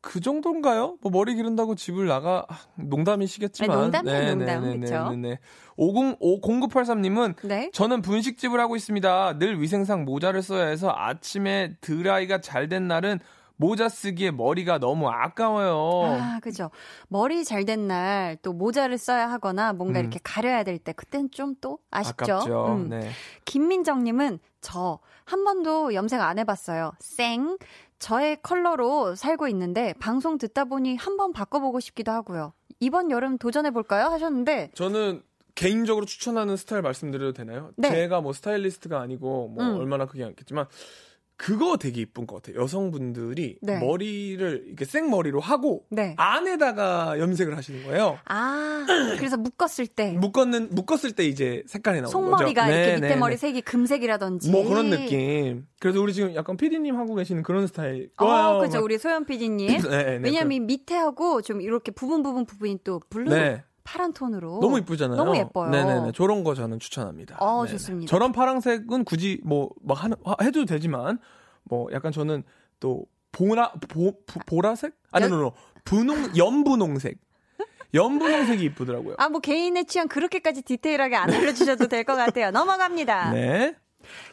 그 정도인가요? 뭐 머리 기른다고 집을 나가 아, 농담이시겠지만. 아니, 농담이에요, 농담. 그쵸? 네네네. 50 0983님은 네. 저는 분식집을 하고 있습니다. 늘 위생상 모자를 써야 해서 아침에 드라이가 잘 된 날은 모자 쓰기에 머리가 너무 아까워요. 아, 그죠. 머리 잘 된 날, 또 모자를 써야 하거나, 뭔가 음. 이렇게 가려야 될 때, 그땐 좀 또 아쉽죠. 아깝죠. 음. 네. 김민정 님은 저 한 번도 염색 안 해봤어요. 쌩. 저의 컬러로 살고 있는데 방송 듣다 보니 한번 바꿔보고 싶기도 하고요. 이번 여름 도전해 볼까요? 하셨는데 저는 개인적으로 추천하는 스타일 말씀드려도 되나요? 네. 제가 뭐 스타일리스트가 아니고 뭐 음. 얼마나 그게 않겠지만 그거 되게 이쁜 것 같아요. 여성분들이 네. 머리를 이렇게 생머리로 하고 네. 안에다가 염색을 하시는 거예요. 아, 그래서 묶었을 때 *clears throat* 묶었는 묶었을 때 이제 색깔이 나오는 속머리가 거죠. 이렇게 네, 밑에 네, 머리 네. 색이 금색이라든지 뭐 그런 느낌. 그래서 우리 지금 약간 PD님 하고 계시는 그런 스타일. 어. 그죠. 막- 우리 소연 PD님. *laughs* 네, 네, 왜냐면 이 밑에 하고 좀 이렇게 부분 부분 부분이 또 블루 네. 파란 톤으로 너무 이쁘잖아요. 너무 예뻐요. 네네네. 저런 거 저는 추천합니다. 어, 네네. 좋습니다. 저런 파랑색은 굳이 뭐, 막 하는, 하- 해도 되지만, 뭐, 약간 저는 또, 보라, 보, 보- 보라색? 아니, no. 분홍, 연분홍색. 연분홍색이 이쁘더라고요. 아, 뭐 개인의 취향 그렇게까지 디테일하게 안 알려주셔도 될 것 같아요. 넘어갑니다. 네.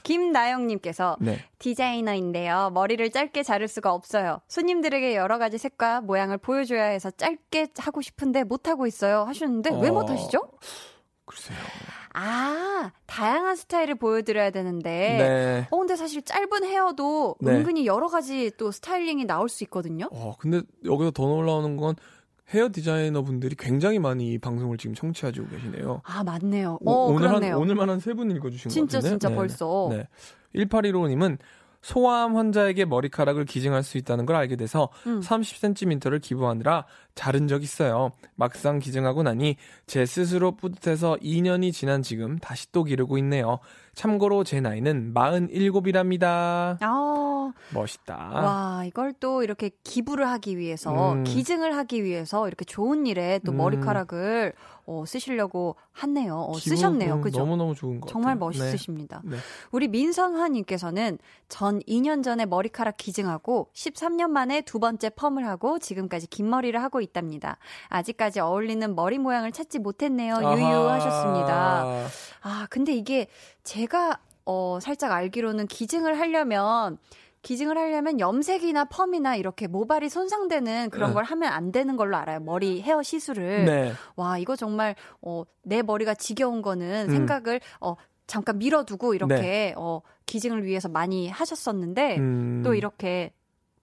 김나영님께서 네. 디자이너인데요. 머리를 짧게 자를 수가 없어요. 손님들에게 여러 가지 색과 모양을 보여줘야 해서 짧게 하고 싶은데 못하고 있어요. 하셨는데 왜 어, 못하시죠? 글쎄요. 아, 다양한 스타일을 보여드려야 되는데. 네. 어, 근데 사실 짧은 헤어도 네. 은근히 여러 가지 또 스타일링이 나올 수 있거든요. 어, 근데 여기서 더 놀라우는 건 헤어 디자이너 분들이 굉장히 많이 이 방송을 지금 청취하고 계시네요. 아, 맞네요. 오- 어, 그렇네요. 한 오늘만 한 세 분 읽어주신 진짜, 것 같은데. 진짜 네네. 벌써. 네. 1815님은 소아암 환자에게 머리카락을 기증할 수 있다는 걸 알게 돼서 음. 30cm를 기부하느라 자른 적 있어요. 막상 기증하고 나니 제 스스로 뿌듯해서 2년이 지난 지금 다시 또 기르고 있네요. 참고로 제 나이는 47이랍니다. 아, 멋있다. 와, 이걸 또 이렇게 기부를 하기 위해서, 음. 기증을 하기 위해서 이렇게 좋은 일에 또 음. 머리카락을 어, 쓰시려고 했네요. 어, 기분, 쓰셨네요. 음, 그죠? 너무너무 좋은 것 정말 같아요. 멋있으십니다. 네. 네. 우리 민선화님께서는 전 2년 전에 머리카락 기증하고 13년 만에 두 번째 펌을 하고 지금까지 긴 머리를 하고 있답니다. 아직까지 어울리는 머리 모양을 찾지 못했네요. 유유하셨습니다. 아하. 아, 근데 이게 제가 어 살짝 알기로는 기증을 하려면 기증을 하려면 염색이나 펌이나 이렇게 모발이 손상되는 그런 네. 걸 하면 안 되는 걸로 알아요. 머리 헤어 시술을. 네. 와, 이거 정말 어 내 머리가 지겨운 거는 음. 생각을 어 잠깐 밀어두고 이렇게 어 기증을 위해서 많이 하셨었는데 음. 또 이렇게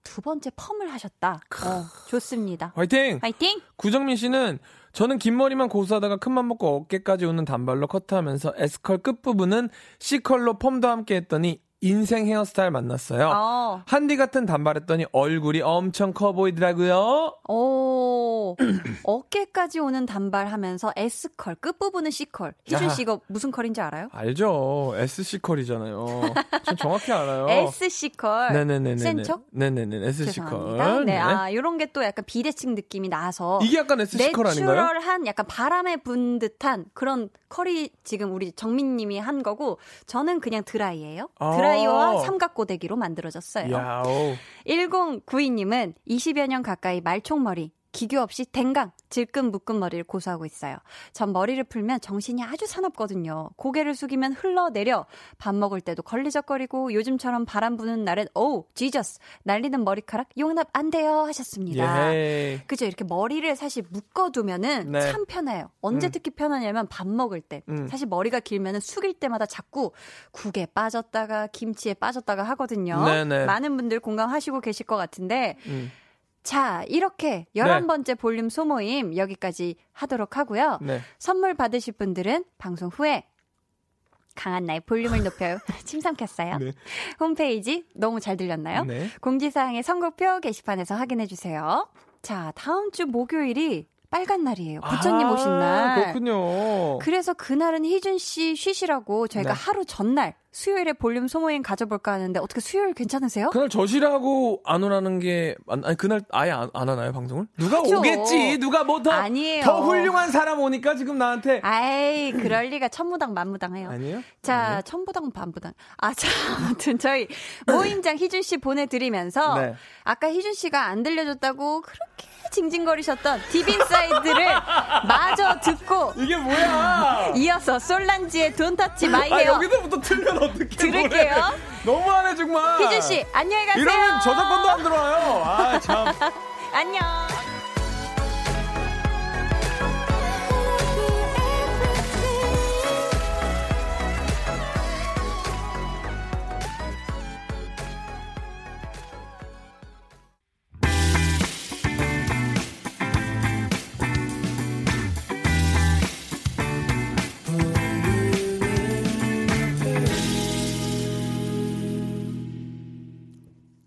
두 번째 펌을 하셨다. 어, 좋습니다. 화이팅! 파이팅! 구정민 씨는 저는 긴 머리만 고수하다가 큰맘 먹고 어깨까지 오는 단발로 커트하면서 S컬 끝부분은 C컬로 펌도 함께 했더니 인생 헤어스타일 만났어요. 어. 한디 같은 단발했더니 얼굴이 엄청 커 보이더라고요. 오, *clears throat* 어깨까지 오는 단발 하면서 S컬, 끝부분은 C컬. 희준 야. 씨 이거 무슨 컬인지 알아요? 알죠? SC 컬이잖아요. 전 정확히 알아요. SC컬. 네네네네. 센 척? 네네네. SC 죄송합니다. 컬. 네, 아, 요런 게 또 약간 비대칭 느낌이 나서. 이게 약간 SC 컬 아닌가요? 내추럴한 약간 바람에 분 듯한 그런 컬이 지금 우리 정민님이 한 거고 저는 그냥 드라이예요. 아. 드라이 어와 삼각고데기로 만들어졌어요. 야오. 1092님은 20여 년 가까이 말총머리, 기교 없이 댕강, 질끈 묶은 머리를 고수하고 있어요. 전 머리를 풀면 정신이 아주 사납거든요. 고개를 숙이면 흘러내려. 밥 먹을 때도 걸리적거리고 요즘처럼 바람 부는 날엔 오우, 지저스. 날리는 머리카락 용납 안 돼요 하셨습니다. 예. 그죠? 이렇게 머리를 사실 묶어두면은 네. 참 편해요. 언제 음. 특히 편하냐면 밥 먹을 때. 음. 사실 머리가 길면은 숙일 때마다 자꾸 국에 빠졌다가 김치에 빠졌다가 하거든요. 네네. 많은 분들 공감하시고 계실 것 같은데. 음. 자, 이렇게 네. 11번째 볼륨 소모임 여기까지 하도록 하고요. 네. 선물 받으실 분들은 방송 후에 강한 나의 볼륨을 높여요. *laughs* 침 삼켰어요. 네. 홈페이지 너무 잘 들렸나요? 네. 공지사항의 선곡표 게시판에서 확인해 주세요. 자, 다음 주 목요일이 빨간 날이에요. 부처님 아, 오신 날. 그렇군요. 그래서 그날은 희준 씨 쉬시라고 저희가 네. 하루 전날 수요일에 볼륨 소모임 가져볼까 하는데 어떻게 수요일 괜찮으세요? 그날 저시라고 안 오라는 게 맞- 아니 그날 아예 안, 안 하나요 방송을? 누가 하죠. 오겠지 누가 뭐더더 아니에요. 훌륭한 사람 오니까 지금 나한테 아이, 그럴 리가 천무당 만무당해요. 아니에요? 자, 천부당 반부당. 아, 자, 아무튼 저희 모임장 희준 씨 보내드리면서 네. 아까 희준 씨가 안 들려줬다고 그렇게 징징거리셨던 Deep Inside를 *laughs* 마저 듣고 이게 뭐야? 이어서 솔란지의 Don't Touch My 아 헤어 여기서부터 틀면 어떡해 들을게요. 너무하네 정말 희준 씨 안녕히 가세요. 이러면 저작권도 안 들어와요 아 참 *laughs* 안녕.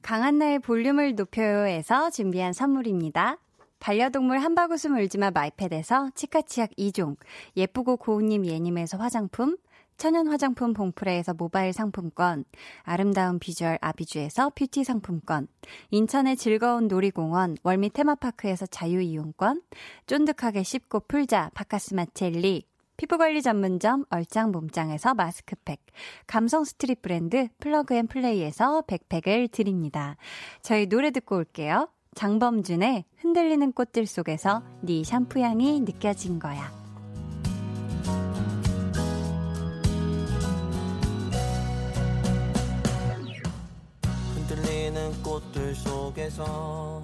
강한나의 볼륨을 높여요에서 준비한 선물입니다. 반려동물 한바구음 울지마 마이펫에서 치카치약 2종, 예쁘고 고운님 예님에서 화장품, 천연 화장품 봉프레에서 모바일 상품권, 아름다운 비주얼 아비주에서 뷰티 상품권, 인천의 즐거운 놀이공원 월미 테마파크에서 자유이용권, 쫀득하게 씹고 풀자 바카스마 젤리, 피부관리 전문점 얼짱 몸짱에서 마스크팩, 감성 스트릿 브랜드 플러그앤플레이에서 백팩을 드립니다. 저희 노래 듣고 올게요. 장범준의 흔들리는 꽃들 속에서 네 샴푸 향이 느껴진 거야. 흔들리는 꽃들 속에서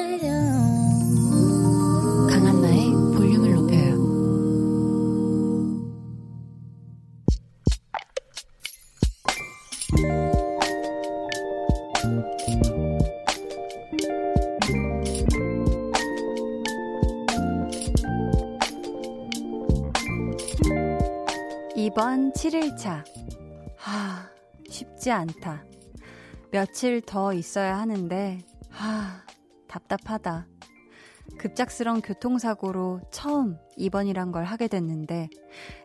이번 7일차. 하, 쉽지 않다. 며칠 더 있어야 하는데, 하, 답답하다. 급작스런 교통사고로 처음 입원이란 걸 하게 됐는데,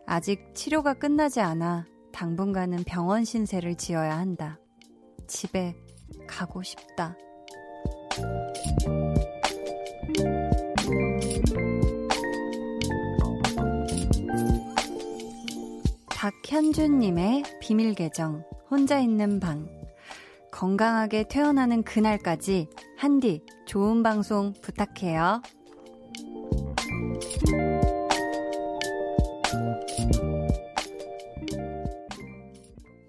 아직 치료가 끝나지 않아 당분간은 병원 신세를 지어야 한다. 집에 가고 싶다. 박현주님의 비밀 계정, 혼자 있는 방. 건강하게 퇴원하는 그날까지 한디 좋은 방송 부탁해요.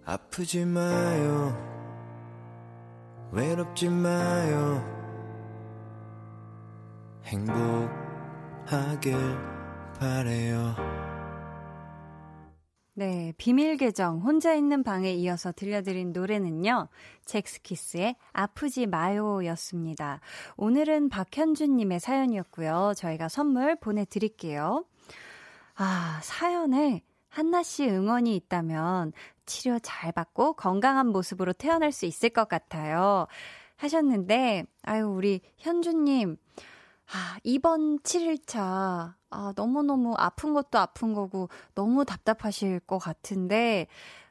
아프지 마요 외롭지 마요 행복하길 바래요 네, 비밀 계정 혼자 있는 방에 이어서 들려드린 노래는요. 잭스키스의 아프지 마요였습니다. 오늘은 박현준 님의 사연이었고요. 저희가 선물 보내 드릴게요. 아, 사연에 한나 씨 응원이 있다면 치료 잘 받고 건강한 모습으로 태어날 수 있을 것 같아요. 하셨는데, 아유, 우리 현주님, 아, 이번 7일차, 아, 너무너무 아픈 것도 아픈 거고, 너무 답답하실 것 같은데,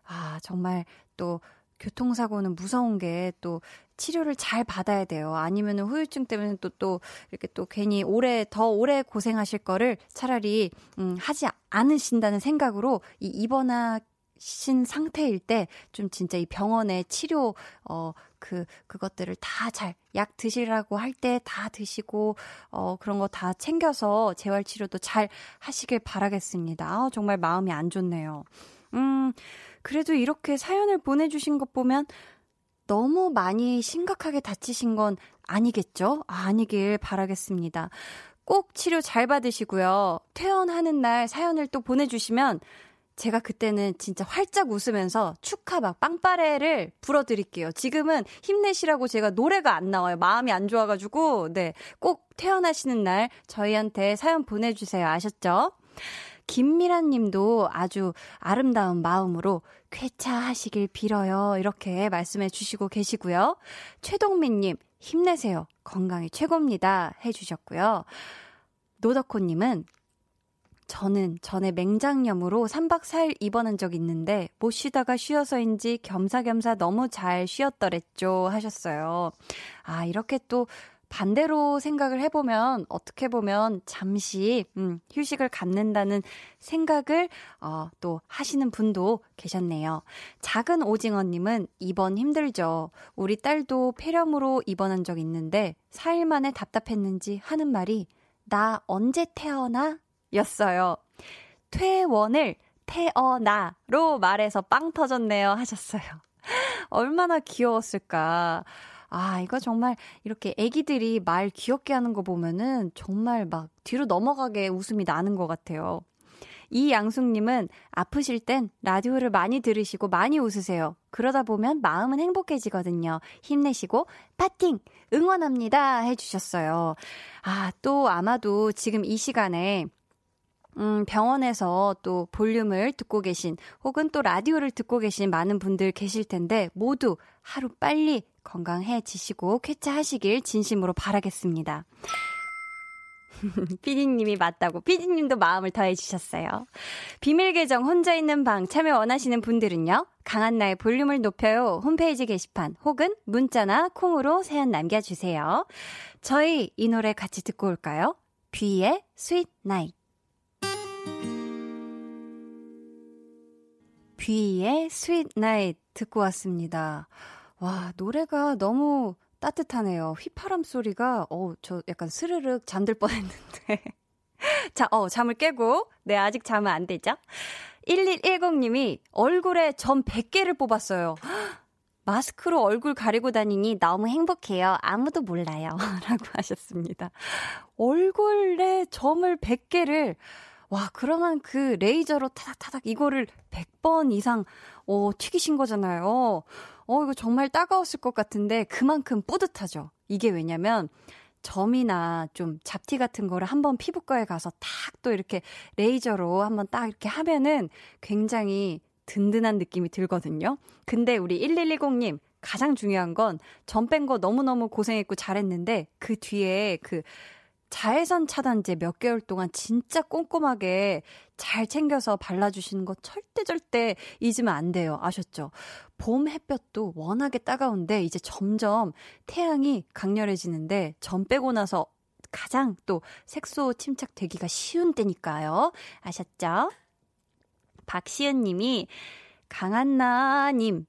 아, 정말 또, 교통사고는 무서운 게 또 치료를 잘 받아야 돼요. 아니면 후유증 때문에 또, 또, 이렇게 또 괜히 오래, 더 오래 고생하실 거를 차라리, 음, 하지 않으신다는 생각으로 이 입원하, 신 상태일 때 좀 진짜 이 병원의 치료 어 그 그것들을 다 잘 약 드시라고 할 때 다 드시고 어 그런 거 다 챙겨서 재활 치료도 잘 하시길 바라겠습니다. 아, 정말 마음이 안 좋네요. 음 그래도 이렇게 사연을 보내 주신 것 보면 너무 많이 심각하게 다치신 건 아니겠죠? 아, 아니길 바라겠습니다. 꼭 치료 잘 받으시고요. 퇴원하는 날 사연을 또 보내주시면 제가 그때는 진짜 활짝 웃으면서 축하 막 빵빠레를 불어드릴게요. 지금은 힘내시라고 제가 노래가 안 나와요. 마음이 안 좋아가지고, 네. 꼭 태어나시는 날 저희한테 사연 보내주세요. 아셨죠? 김미란 님도 아주 아름다운 마음으로 쾌차하시길 빌어요. 이렇게 말씀해 주시고 계시고요. 최동민 님, 힘내세요. 건강이 최고입니다. 해주셨고요. 노덕호 님은 저는 전에 맹장염으로 3박 4일 입원한 적 있는데 못 쉬다가 쉬어서인지 겸사겸사 너무 잘 쉬었더랬죠 하셨어요. 아, 이렇게 또 반대로 생각을 해보면 어떻게 보면 잠시 음, 휴식을 갖는다는 생각을 어, 또 하시는 분도 계셨네요. 작은 오징어님은 입원 힘들죠. 우리 딸도 폐렴으로 입원한 적 있는데 4일 만에 답답했는지 하는 말이 나 언제 태어나? 였어요. 퇴원을 태어나로 말해서 빵 터졌네요 하셨어요. *laughs* 얼마나 귀여웠을까. 아, 이거 정말 이렇게 애기들이 말 귀엽게 하는 거 보면은 정말 막 뒤로 넘어가게 웃음이 나는 것 같아요. 이 양숙님은 아프실 땐 라디오를 많이 들으시고 많이 웃으세요. 그러다 보면 마음은 행복해지거든요. 힘내시고 파팅! 응원합니다. 해주셨어요. 아, 또 아마도 지금 이 시간에 음, 병원에서 또 볼륨을 듣고 계신 혹은 또 라디오를 듣고 계신 많은 분들 계실 텐데 모두 하루 빨리 건강해지시고 쾌차하시길 진심으로 바라겠습니다. *laughs* 피디님이 맞다고 피디님도 마음을 더해주셨어요. 비밀 계정 혼자 있는 방 참여 원하시는 분들은요. 강한나의 볼륨을 높여요 홈페이지 게시판 혹은 문자나 콩으로 사연 남겨주세요. 저희 이 노래 같이 듣고 올까요? 뷔의 Sweet Night 뷔의 Sweet Night 듣고 왔습니다. 와, 노래가 너무 따뜻하네요. 휘파람 소리가, 어, 저 약간 스르륵 잠들 뻔 했는데. *laughs* 자, 어, 잠을 깨고. 네, 아직 잠은 안 되죠? 1110님이 얼굴에 점 100개를 뽑았어요. *gasps* 마스크로 얼굴 가리고 다니니 너무 행복해요. 아무도 몰라요. *laughs* 라고 하셨습니다. 얼굴에 점을 100개를, 와, 그러면 그 레이저로 타닥타닥 이거를 100번 이상, 어, 튀기신 거잖아요. 어, 이거 정말 따가웠을 것 같은데 그만큼 뿌듯하죠. 이게 왜냐면 점이나 좀 잡티 같은 거를 한번 피부과에 가서 탁또 이렇게 레이저로 한번 딱 이렇게 하면은 굉장히 든든한 느낌이 들거든요. 근데 우리 1110님 가장 중요한 건 점 뺀 거 너무너무 고생했고 잘했는데 그 뒤에 그 자외선 차단제 몇 개월 동안 진짜 꼼꼼하게 잘 챙겨서 발라주시는 거 절대 절대 잊으면 안 돼요. 아셨죠? 봄 햇볕도 워낙에 따가운데 이제 점점 태양이 강렬해지는데 점 빼고 나서 가장 또 색소 침착되기가 쉬운 때니까요. 아셨죠? 박시은 님이 강한나 님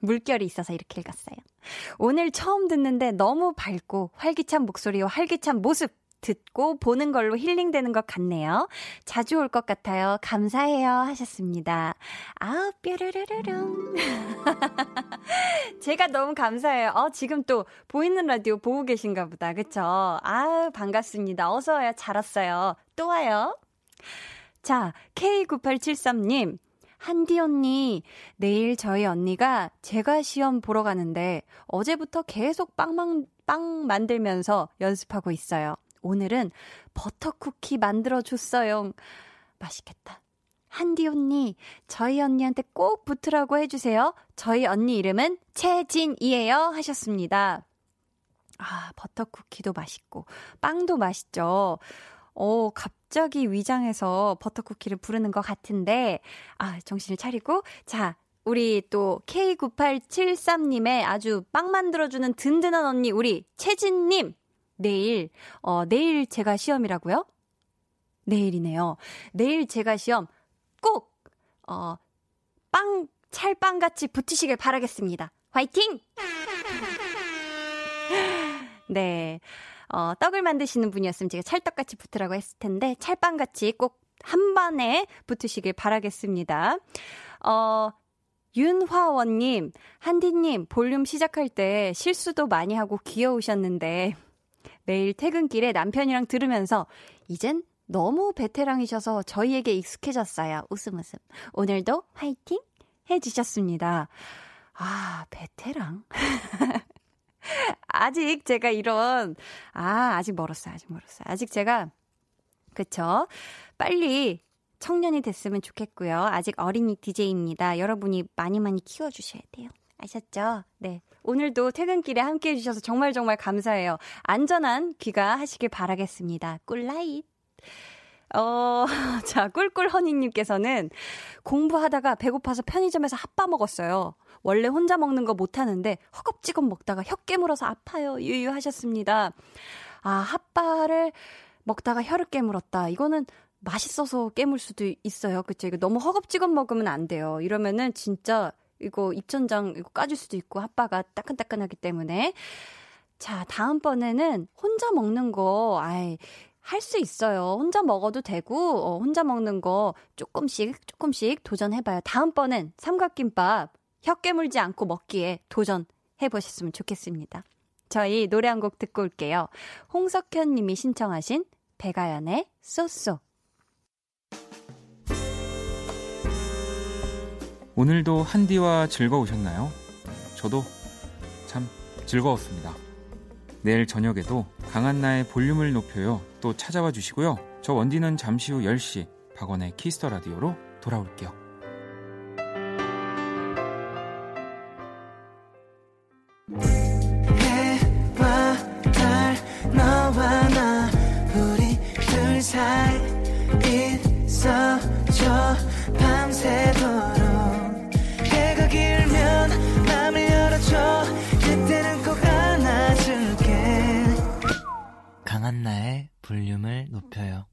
물결이 있어서 이렇게 읽었어요. 오늘 처음 듣는데 너무 밝고 활기찬 목소리와 활기찬 모습 듣고 보는 걸로 힐링되는 것 같네요. 자주 올 것 같아요. 감사해요. 하셨습니다. 아우, 뾰르르르릉. *laughs* 제가 너무 감사해요. 어, 지금 또 보이는 라디오 보고 계신가 보다. 그쵸? 아우, 반갑습니다. 어서와요. 잘 왔어요. 또 와요. 자, K9873님. 한디 언니, 내일 저희 언니가 제가 시험 보러 가는데 어제부터 계속 빵만, 빵 만들면서 연습하고 있어요. 오늘은 버터 쿠키 만들어 줬어요. 맛있겠다. 한디 언니, 저희 언니한테 꼭 붙으라고 해주세요. 저희 언니 이름은 채진이에요. 하셨습니다. 아, 버터 쿠키도 맛있고, 빵도 맛있죠. 어, 갑자기 위장해서 버터 쿠키를 부르는 것 같은데, 아, 정신을 차리고, 자, 우리 또 K9873님의 아주 빵 만들어주는 든든한 언니, 우리 채진님, 내일, 어, 내일 제가 시험이라고요? 내일이네요. 내일 제가 시험 꼭, 어, 빵, 찰빵같이 붙으시길 바라겠습니다. 화이팅! *laughs* 네. 어, 떡을 만드시는 분이었으면 제가 찰떡같이 붙으라고 했을 텐데, 찰빵같이 꼭 한 번에 붙으시길 바라겠습니다. 어, 윤화원님, 한디님, 볼륨 시작할 때 실수도 많이 하고 귀여우셨는데, 매일 퇴근길에 남편이랑 들으면서, 이젠 너무 베테랑이셔서 저희에게 익숙해졌어요. 웃음 웃음. 오늘도 화이팅! 해주셨습니다. 아, 베테랑? *laughs* 아직 제가 이런, 아, 아직 멀었어요. 아직 멀었어요. 아직 제가, 그쵸. 빨리 청년이 됐으면 좋겠고요. 아직 어린이 DJ입니다. 여러분이 많이 많이 키워주셔야 돼요. 아셨죠? 네. 오늘도 퇴근길에 함께 해주셔서 정말 정말 감사해요. 안전한 귀가 하시길 바라겠습니다. 꿀라잇. 어, *laughs* 자, 꿀꿀허니님께서는 공부하다가 배고파서 편의점에서 핫바 먹었어요. 원래 혼자 먹는 거 못하는데 허겁지겁 먹다가 혀 깨물어서 아파요. 유유하셨습니다. 아, 핫바를 먹다가 혀를 깨물었다. 이거는 맛있어서 깨물 수도 있어요. 그쵸? 이거 너무 허겁지겁 먹으면 안 돼요. 이러면은 진짜 이거 입천장 이거 까질 수도 있고 핫바가 따끈따끈하기 때문에. 자, 다음번에는 혼자 먹는 거, 아이, 할수 있어요. 혼자 먹어도 되고, 어, 혼자 먹는 거 조금씩, 조금씩 도전해봐요. 다음번엔 삼각김밥 혀 깨물지 않고 먹기에 도전해보셨으면 좋겠습니다. 저희 노래 한 곡 듣고 올게요. 홍석현 님이 신청하신 백아연의 쏘쏘. 오늘도 한디와 즐거우셨나요? 저도 참 즐거웠습니다. 내일 저녁에도 강한나의 볼륨을 높여요. 또 찾아와 주시고요. 저 원디는 잠시 후 10시 박원의 키스터 라디오로 돌아올게요. 높여요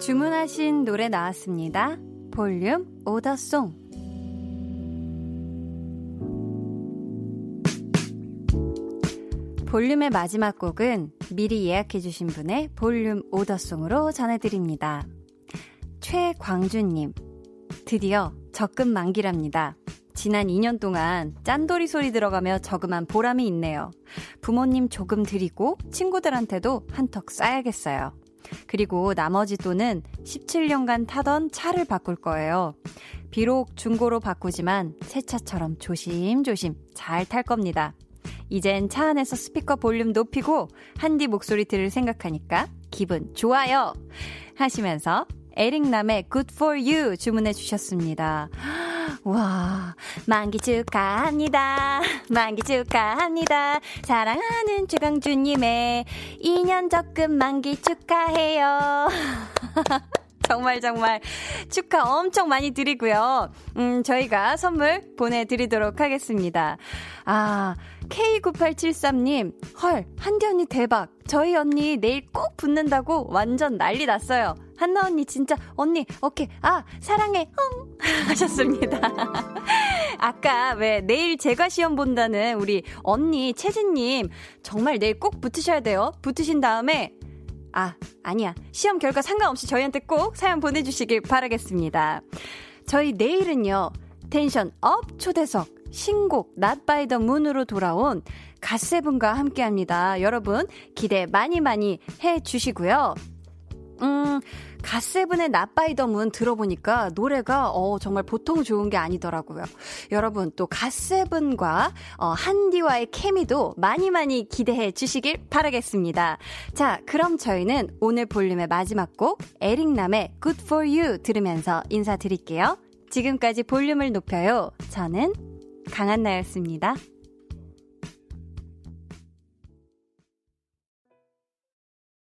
주문하신 노래 나왔습니다. 볼륨 오더송. 볼륨의 마지막 곡은 미리 예약해주신 분의 볼륨 오더송으로 전해드립니다. 최광준님, 드디어 적금 만기랍니다. 지난 2년 동안 짠돌이 소리 들어가며 저금한 보람이 있네요. 부모님 조금 드리고 친구들한테도 한턱 쏴야겠어요. 그리고 나머지 돈은 17년간 타던 차를 바꿀 거예요. 비록 중고로 바꾸지만 새 차처럼 조심조심 잘 탈 겁니다. 이젠 차 안에서 스피커 볼륨 높이고 한디 목소리 들을 생각하니까 기분 좋아요. 하시면서 에릭남의 Good for You 주문해 주셨습니다. 와, 만기 축하합니다. 만기 축하합니다. 사랑하는 최강주님의 2년 적금 만기 축하해요. *laughs* 정말 정말 축하 엄청 많이 드리고요. 음, 저희가 선물 보내드리도록 하겠습니다. 아, K9873님, 헐, 한디 언니 대박. 저희 언니 내일 꼭 붙는다고 완전 난리 났어요. 한나 언니 진짜, 언니, 오케이, 아, 사랑해, 응. *laughs* 하셨습니다. *laughs* 아까 왜 내일 제가 시험 본다는 우리 언니 채진님, 정말 내일 꼭 붙으셔야 돼요. 붙으신 다음에 아, 아니야. 시험 결과 상관없이 저희한테 꼭 사연 보내주시길 바라겠습니다. 저희 내일은요, tension up 초대석, 신곡, Not by the Moon으로 돌아온 갓세븐과 함께 합니다. 여러분, 기대 많이 많이 해 주시고요. 음, 갓세븐의 나바이더문 들어보니까 노래가 어, 정말 보통 좋은 게 아니더라고요. 여러분 또 갓세븐과 어, 한디와의 케미도 많이 많이 기대해 주시길 바라겠습니다. 자, 그럼 저희는 오늘 볼륨의 마지막 곡 에릭남의 Good for You 들으면서 인사드릴게요. 지금까지 볼륨을 높여요. 저는 강한나였습니다.